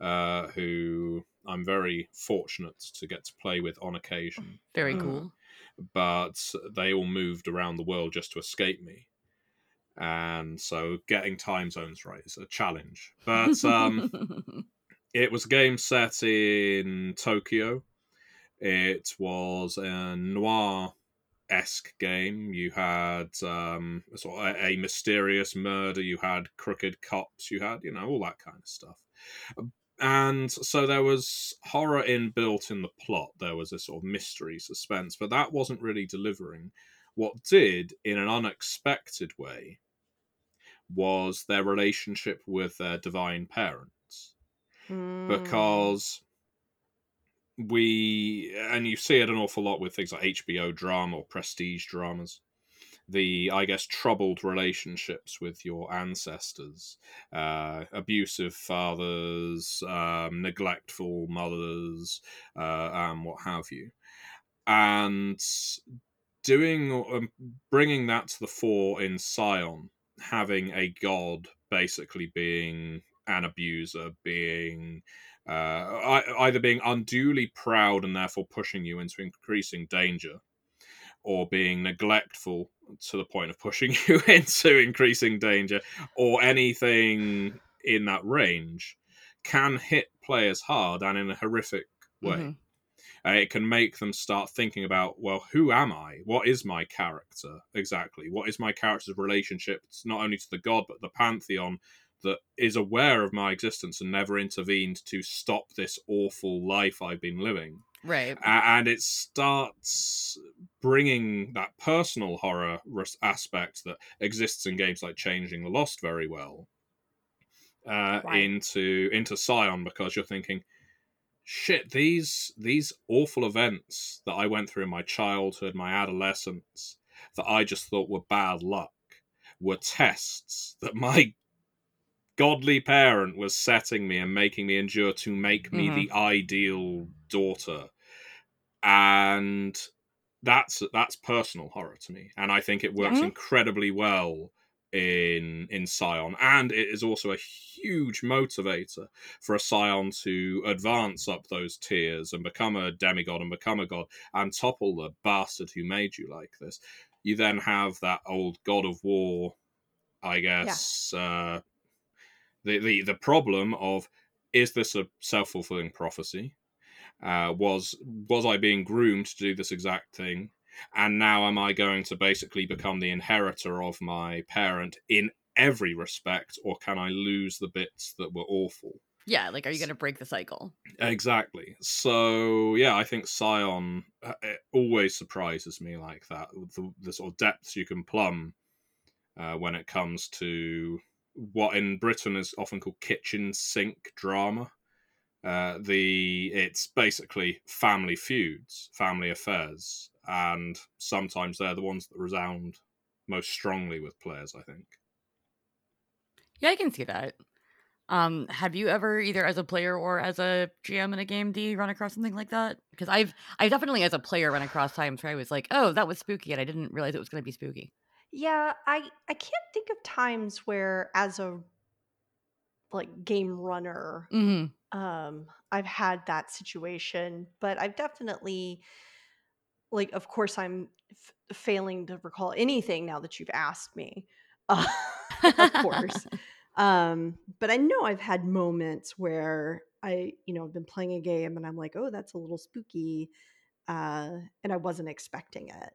uh, who I'm very fortunate to get to play with on occasion Very Uh, cool. but they all moved around the world just to escape me. And so getting time zones right is a challenge. But um, it was a game set in Tokyo. It was a noir esque game. You had um, sort of a, a mysterious murder. You had crooked cops. You had, you know, all that kind of stuff. And so there was horror inbuilt in the plot. There was a sort of mystery, suspense, but that wasn't really delivering. What did, in an unexpected way, was their relationship with their divine parents Mm. because we and you see it an awful lot with things like HBO drama or prestige dramas. The I guess troubled relationships with your ancestors, uh, abusive fathers, um, neglectful mothers, uh, and what have you, and doing um, bringing that to the fore in Scion, having a god basically being an abuser, being uh, either being unduly proud and therefore pushing you into increasing danger, or being neglectful to the point of pushing you into increasing danger, or anything in that range, can hit players hard and in a horrific way. Mhm. Uh, it can make them start thinking about, well, who am I? What is my character exactly? What is my character's relationship, not only to the god, but the pantheon that is aware of my existence and never intervened to stop this awful life I've been living? Right. And it starts bringing that personal horror aspect that exists in games like Changeling the Lost very well uh, Right. into into Scion because you're thinking, shit, these these awful events that I went through in my childhood, my adolescence, that I just thought were bad luck, were tests that my godly parent was setting me and making me endure to make me Mhm. the ideal daughter and that's that's personal horror to me and i think it works Mhm. incredibly well in in Scion, and it is also a huge motivator for a Scion to advance up those tiers and become a demigod and become a god and topple the bastard who made you like this. You then have that old God of War, I guess. Yeah. Uh, the the the problem of is this a self fulfilling prophecy? Uh, was was I being groomed to do this exact thing? And now am I going to basically become the inheritor of my parent in every respect, or can I lose the bits that were awful? Yeah, like are you going to break the cycle? Exactly. So yeah, I think Scion uh, always surprises me like that. The, the sort of depths you can plumb uh, when it comes to what in Britain is often called kitchen sink drama. Uh, the it's basically family feuds, family affairs, and sometimes they're the ones that resound most strongly with players. I think. Yeah, I can see that. Um, have you ever, either as a player or as a GM in a game, D, run across something like that? Because I've, I definitely as a player run across times where I was like, oh, that was spooky, and I didn't realize it was going to be spooky. Yeah, I, I can't think of times where, as a like game runner, mm-hmm. um, I've had that situation, but I've definitely like of course i'm f- failing to recall anything now that you've asked me uh, of course. Um but i know i've had moments where i you know i've been playing a game and i'm like oh that's a little spooky uh and i wasn't expecting it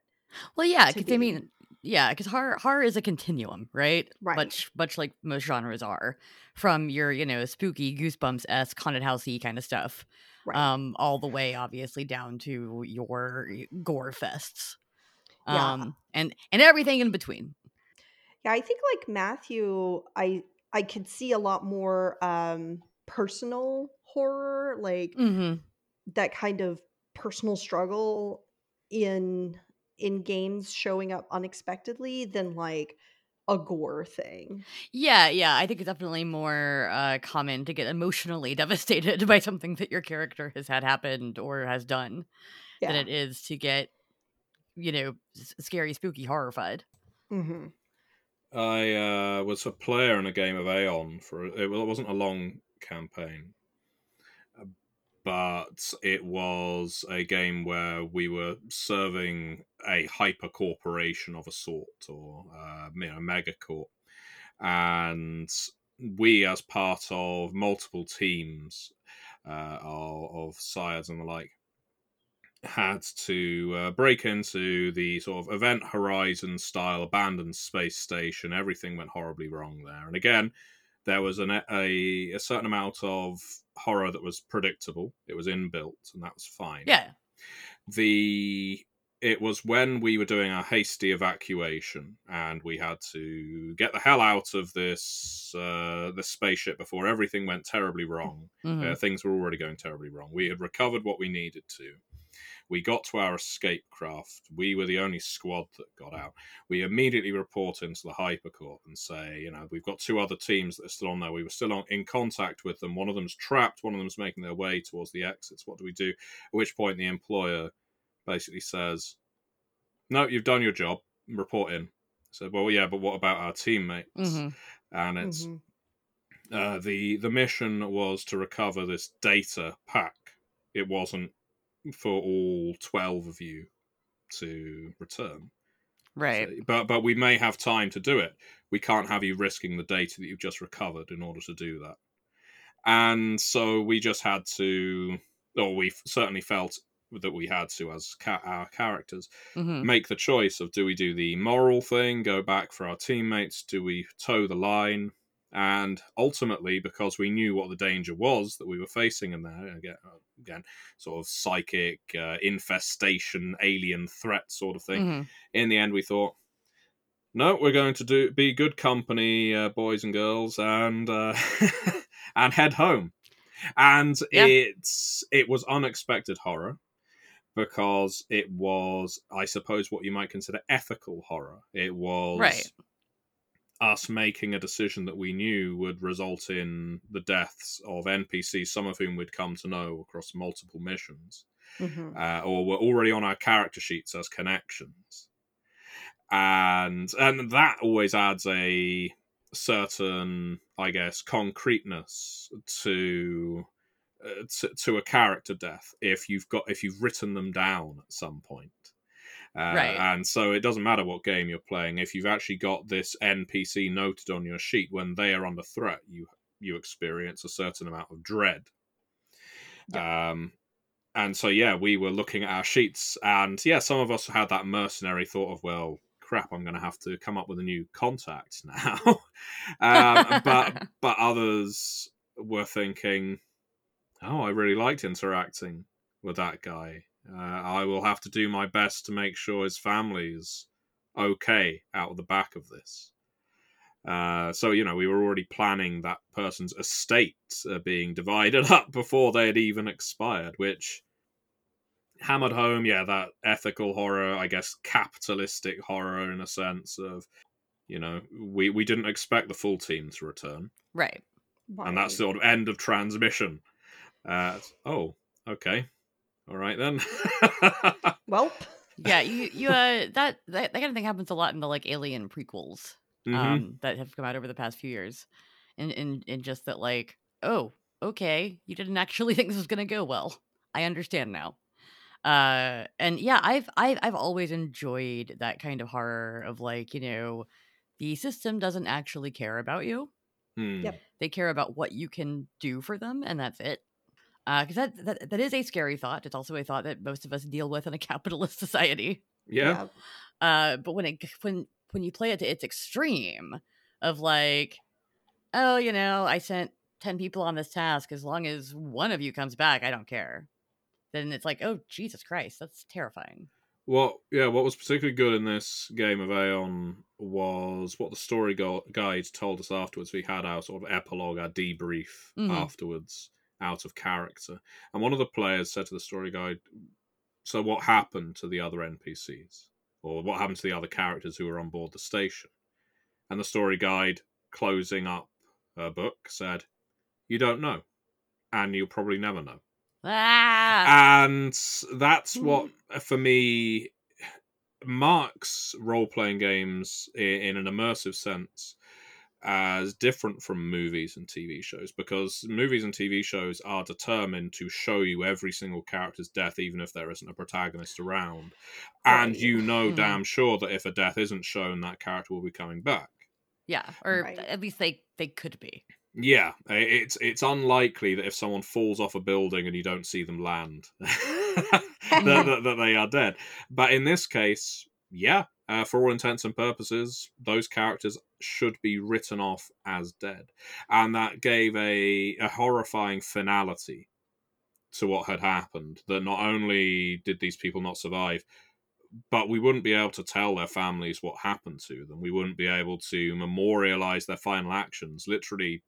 well yeah because i mean yeah because horror horror is a continuum right? Right. Much much like most genres are from your you know spooky goosebumps s haunted housey kind of stuff right. um, all the way obviously down to your gore fests, yeah. um, and and everything in between. Yeah, I think like Matthew, I I could see a lot more um, personal horror, like mm-hmm. that kind of personal struggle in in games showing up unexpectedly than like a gore thing. Yeah, yeah. I think it's definitely more uh, common to get emotionally devastated by something that your character has had happened or has done yeah. than it is to get, you know, scary, spooky, horrified. Mm-hmm. I uh, was a player in a game of Aeon for it. Well, it wasn't a long campaign, but it was a game where we were serving a hyper corporation of a sort or uh, you know megacorp and we as part of multiple teams uh, of, of psions and the like had to uh, break into the sort of event horizon style abandoned space station. Everything went horribly wrong there. And again there was an, a, a certain amount of horror that was predictable. It was inbuilt, and that was fine. Yeah. The it was when we were doing our hasty evacuation, and we had to get the hell out of this uh, this spaceship before everything went terribly wrong. Mm-hmm. Uh, things were already going terribly wrong. We had recovered what we needed to. We got to our escape craft. We were the only squad that got out. We immediately report into the Hypercorp and say, you know, we've got two other teams that are still on there. We were still on, in contact with them. One of them's trapped. One of them's making their way towards the exits. What do we do? At which point the employer basically says, no, you've done your job. Report in. So, well, yeah, but what about our teammates? Mm-hmm. And it's mm-hmm. uh, the the mission was to recover this data pack. It wasn't for all 12 of you to return. Right. So, but but we may have time to do it. We can't have you risking the data that you've just recovered in order to do that. And so we just had to, or we certainly felt that we had to, as ca- our characters, mm-hmm. make the choice of do we do the moral thing, go back for our teammates, do we toe the line, and ultimately because we knew what the danger was that we were facing in there again, again sort of psychic uh, infestation alien threat sort of thing mm-hmm. in the end we thought no we're going to do be good company uh, boys and girls and uh, and head home and yeah. it's it was unexpected horror because it was i suppose what you might consider ethical horror it was right us making a decision that we knew would result in the deaths of NPCs, some of whom we'd come to know across multiple missions, mm-hmm. uh, or were already on our character sheets as connections. and and that always adds a certain, I guess, concreteness to, uh, to to a character death if you've got if you've written them down at some point. Uh, Right. And so it doesn't matter what game you're playing. If you've actually got this NPC noted on your sheet, when they are under threat, you you experience a certain amount of dread. Um, and so yeah, we were looking at our sheets, and yeah, some of us had that mercenary thought of, well, crap, I'm going to have to come up with a new contact now. um, but but others were thinking, oh, I really liked interacting with that guy. Uh, I will have to do my best to make sure his family is okay out of the back of this. Uh, so you know, we were already planning that person's estate uh, being divided up before they had even expired, which hammered home, yeah, that ethical horror, I guess, capitalistic horror in a sense of, you know, we we didn't expect the full team to return, right. and that's sort of end of transmission. Uh, oh, okay, all right then. well, Yeah, you you uh that, that that kind of thing happens a lot in the like Alien prequels Mhm. um that have come out over the past few years, and and and just that like oh okay you didn't actually think this was gonna go well. I understand now. Uh and yeah, I've I've I've always enjoyed that kind of horror of like you know the system doesn't actually care about you. Hmm. Yep. They care about what you can do for them, and that's it. Because that, that that is a scary thought. It's also a thought that most of us deal with in a capitalist society. Yeah. Uh, but when it when when you play it to its extreme of like, oh, you know, I sent ten people on this task. As long as one of you comes back, I don't care. Then it's like, oh Jesus Christ, that's terrifying. What yeah, what was particularly good in this game of Aeon was what the story go- guide told us afterwards. We had our sort of epilogue, our debrief Mhm. afterwards, out of character. And one of the players said to the story guide, "So what happened to the other NPCs, or what happened to the other characters who were on board the station?" And the story guide, closing up her book, said, "You don't know, and you'll probably never know." Ah, and that's what for me marks role-playing games in an immersive sense as different from movies and TV shows because movies and TV shows are determined to show you every single character's death even if there isn't a protagonist around and Right. you know Mhm. damn sure that if a death isn't shown that character will be coming back yeah, or Right. at least they they could be. yeah it's it's unlikely that if someone falls off a building and you don't see them land that, that, that they are dead but in this case yeah uh, for all intents and purposes those characters should be written off as dead. And that gave a, a horrifying finality to what had happened that not only did these people not survive but we wouldn't be able to tell their families what happened to them. We wouldn't be able to memorialize their final actions. Literally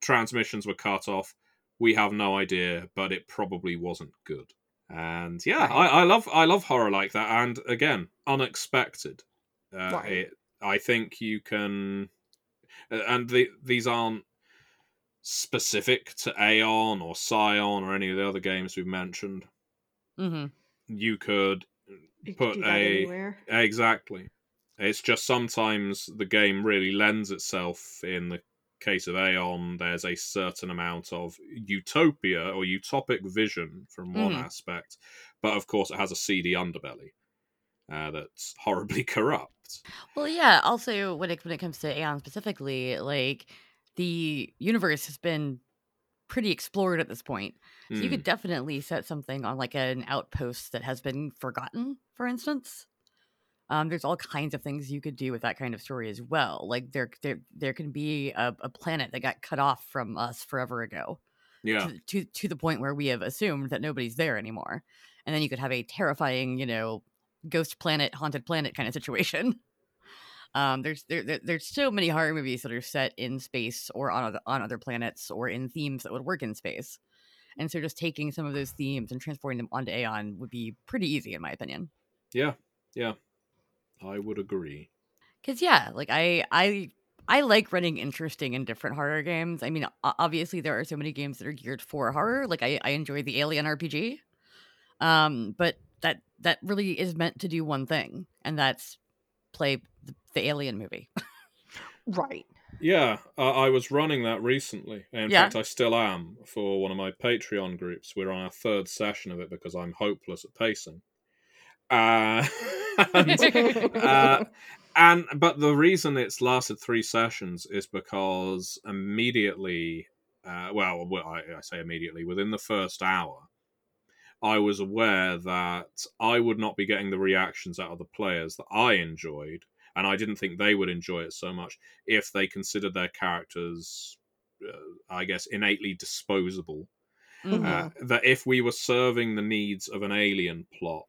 transmissions were cut off. We have no idea but it probably wasn't good and yeah Right. I, I love i love horror like that and again unexpected uh, Right. it, i think you can uh, and the, these aren't specific to aeon or scion or any of the other games we've mentioned hmm you could put a anywhere. exactly it's just sometimes the game really lends itself in the case of aeon there's a certain amount of utopia or utopic vision from one Mhm. aspect but of course it has a seedy underbelly uh, that's horribly corrupt Well, yeah. Also, when it when it comes to Aeon specifically, like the universe has been pretty explored at this point. So you Hmm. could definitely set something on like an outpost that has been forgotten, for instance. Um, there's all kinds of things you could do with that kind of story as well. Like there, there, there can be a, a planet that got cut off from us forever ago, yeah to, to to the point where we have assumed that nobody's there anymore, and then you could have a terrifying, you know, ghost planet, haunted planet kind of situation. Um, there's there, there there's so many horror movies that are set in space or on other, on other planets or in themes that would work in space, and so just taking some of those themes and transporting them onto Aeon would be pretty easy in my opinion. yeah yeah i would agree Cause yeah, like I I I like running interesting and different horror games. I mean, obviously there are so many games that are geared for horror. Like I I enjoy the Alien RPG, um, but that that really is meant to do one thing, and that's play the, the Alien movie. Right. Yeah, uh, I was running that recently. In Yeah. fact, I still am for one of my Patreon groups. We're on our third session of it because I'm hopeless at pacing. Uh, and, uh, and but the reason it's lasted three sessions is because immediately, uh, well, well I, I say immediately within the first hour, I was aware that I would not be getting the reactions out of the players that I enjoyed, and I didn't think they would enjoy it so much if they considered their characters, uh, I guess, innately disposable. Mhm. Uh, that if we were serving the needs of an alien plot,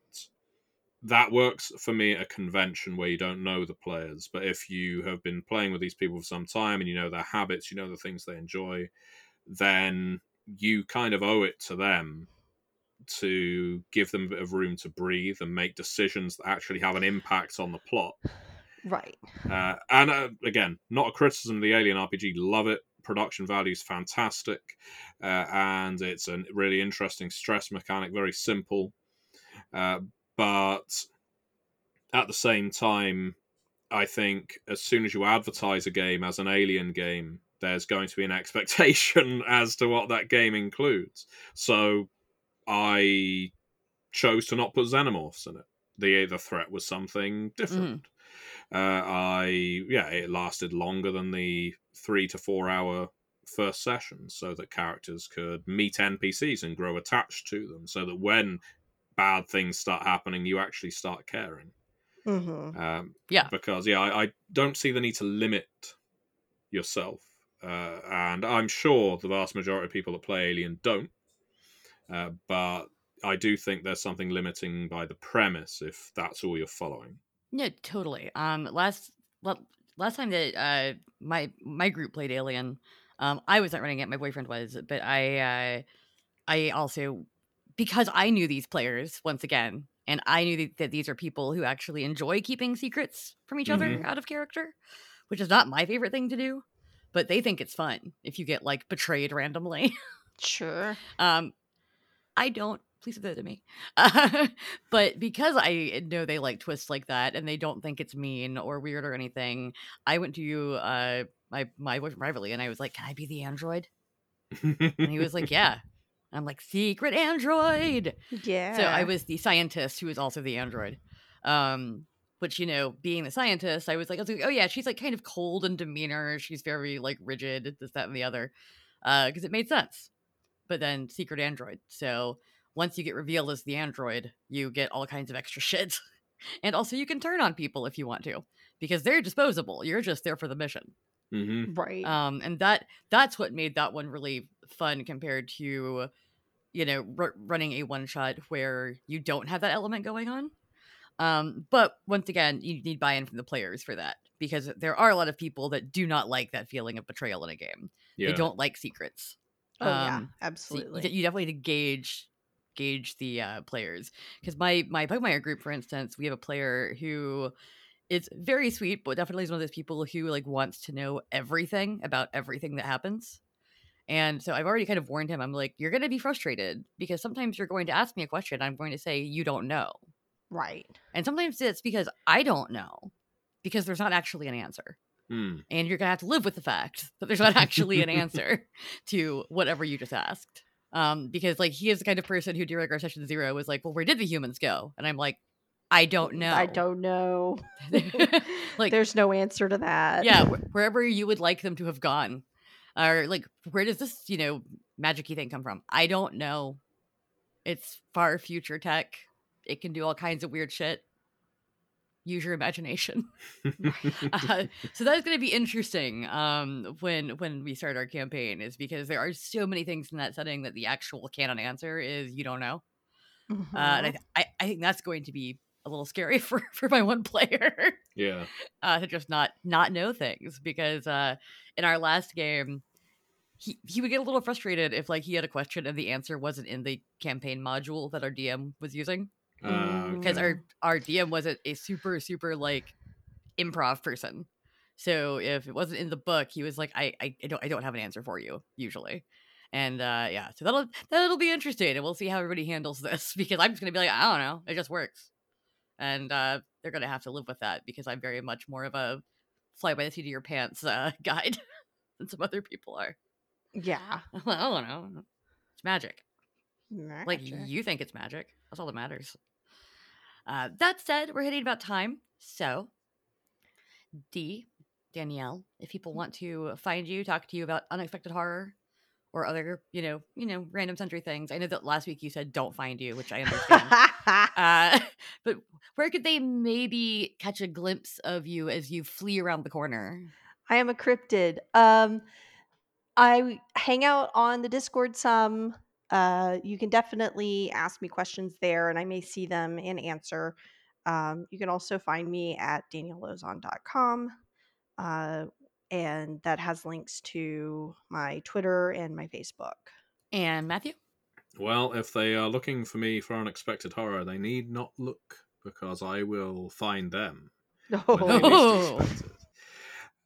that works for me at a convention where you don't know the players. But if you have been playing with these people for some time and you know their habits, you know the things they enjoy, then you kind of owe it to them to give them a bit of room to breathe and make decisions that actually have an impact on the plot. Right. Uh, and uh, again, not a criticism of the Alien RPG. Love it. Production value is fantastic, uh, and it's a really interesting stress mechanic. Very simple, uh, but at the same time, I think as soon as you advertise a game as an Alien game, there's going to be an expectation as to what that game includes. So, I chose to not put xenomorphs in it. The the threat was something different. Uh, I yeah, it lasted longer than the three to four hour first session, so that characters could meet NPCs and grow attached to them, so that when bad things start happening, you actually start caring. Mm-hmm. Um, Yeah. because yeah, I, I don't see the need to limit yourself, uh, and I'm sure the vast majority of people that play Alien don't. Uh, but I do think there's something limiting by the premise if that's all you're following. Yeah, totally. Um, last la- last time that uh my my group played Alien, um, I wasn't running it. My boyfriend was, but I uh, I also because I knew these players once again, and I knew that, that these are people who actually enjoy keeping secrets from each other Mhm. out of character, which is not my favorite thing to do, but they think it's fun if you get like betrayed randomly. Sure. Um, I don't. Please do that to me. Uh, but because I know they like twists like that, and they don't think it's mean or weird or anything, I went to uh my my privately, and I was like, "Can I be the android?" And he was like, "Yeah." I'm like, "Secret android." Yeah. So I was the scientist who was also the android. Um, which you know, being the scientist, I was like, I was like, oh yeah, she's like kind of cold in demeanor. She's very like rigid, this, that, and the other, because it made sense. But then secret android. So once you get revealed as the android, you get all kinds of extra shit, and also you can turn on people if you want to, because they're disposable. You're just there for the mission hmm right. um and that that's what made that one really fun compared to you know r- running a one shot where you don't have that element going on um but once again you need buy-in from the players for that because there are a lot of people that do not like that feeling of betrayal in a game Yeah. they don't like secrets oh yeah. um, so y- Absolutely. you definitely need to gauge gauge the uh, players because my my Pugmire group, for instance, we have a player who is very sweet, but definitely is one of those people who like wants to know everything about everything that happens. And so I've already kind of warned him. I'm like, you're going to be frustrated because sometimes you're going to ask me a question. I'm going to say you don't know, right. and sometimes it's because I don't know because there's not actually an answer Mm. and you're gonna have to live with the fact that there's not actually an answer to whatever you just asked. Um, because like he is the kind of person who during our session zero was like, "Well, where did the humans go?" And I'm like, "I don't know. I don't know. Like- there's no answer to that. yeah, wh- wherever you would like them to have gone, or like, where does this you know magicy thing come from? I don't know. It's far future tech. It can do all kinds of weird shit. Use your imagination. uh, so that's going to be interesting um, when when we start our campaign is because there are so many things in that setting that the actual canon answer is you don't know uh, and I, Mhm. th- I, I think that's going to be a little scary for for my one player yeah. uh, to just not not know things because uh, in our last game he he would get a little frustrated if like he had a question and the answer wasn't in the campaign module that our DM was using Uh, because okay. our our DM wasn't a super super like improv person. So if it wasn't in the book, he was like, I I, I don't I don't have an answer for you usually. And uh yeah, so that'll that'll be interesting and we'll see how everybody handles this because I'm just gonna be like, I don't know, it just works. And uh they're gonna have to live with that because I'm very much more of a fly by the seat of your pants uh, guide than some other people are. Yeah. I don't know. It's magic. Like you think it's magic. That's all that matters. Uh, that said, we're hitting about time. So, D, Danielle, if people want to find you, talk to you about unexpected horror or other, you know, you know, random sundry things. I know that last week you said don't find you, which I understand. uh, but where could they maybe catch a glimpse of you as you flee around the corner? I am a cryptid. Um, I hang out on the Discord some. Uh, you can definitely ask me questions there, and I may see them and answer. Um, you can also find me at daniellauzon.com, uh, and that has links to my Twitter and my Facebook. And Matthew? Well, if they are looking for me for unexpected horror, they need not look because I will find them when they least Oh.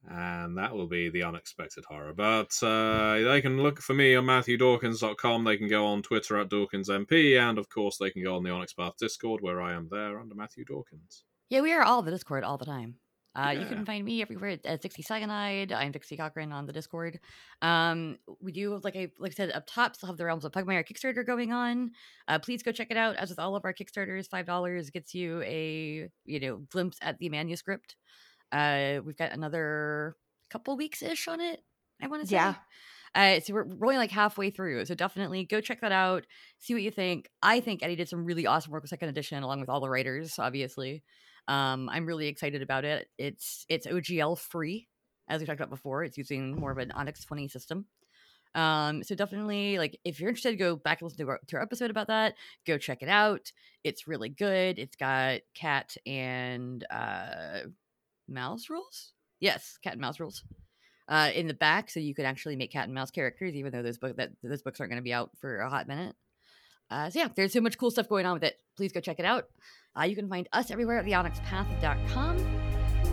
And that will be the unexpected horror. But uh, they can look for me on MatthewDawkins.com. They can go on Twitter at DawkinsMP. And of course, they can go on the Onyx Path Discord where I am there under Matthew Dawkins. Yeah, we are all the Discord all the time. Uh, You can find me everywhere at, at 60 Cyanide. I'm Dixie Cochran on the Discord. Um, we do, like I like I said up top, still have the Realms of Pugmire Kickstarter going on. Uh, please go check it out. As with all of our Kickstarters, five dollars gets you a you know glimpse at the manuscript. Uh, we've got another couple weeks ish on it. I want to say. Yeah. Uh, so we're rolling like halfway through. So definitely go check that out. See what you think. I think Eddie did some really awesome work with second edition, along with all the writers, obviously. Um, I'm really excited about it. It's it's OGL free, as we talked about before. It's using more of an Onyx 20 system. Um, so definitely, like, if you're interested, go back and listen to our, to our episode about that. Go check it out. It's really good. It's got cat and uh, mouse rules. Yes, cat and mouse rules. Uh, in the back, so you could actually make cat and mouse characters, even though those book that those books aren't going to be out for a hot minute. Uh, so yeah, there's so much cool stuff going on with it. Please go check it out. Uh, you can find us everywhere at theonyxpath.com.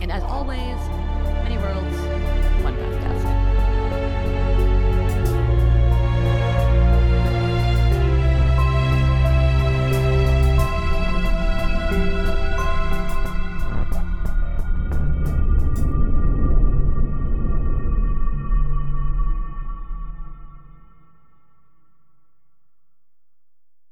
And as always, many worlds.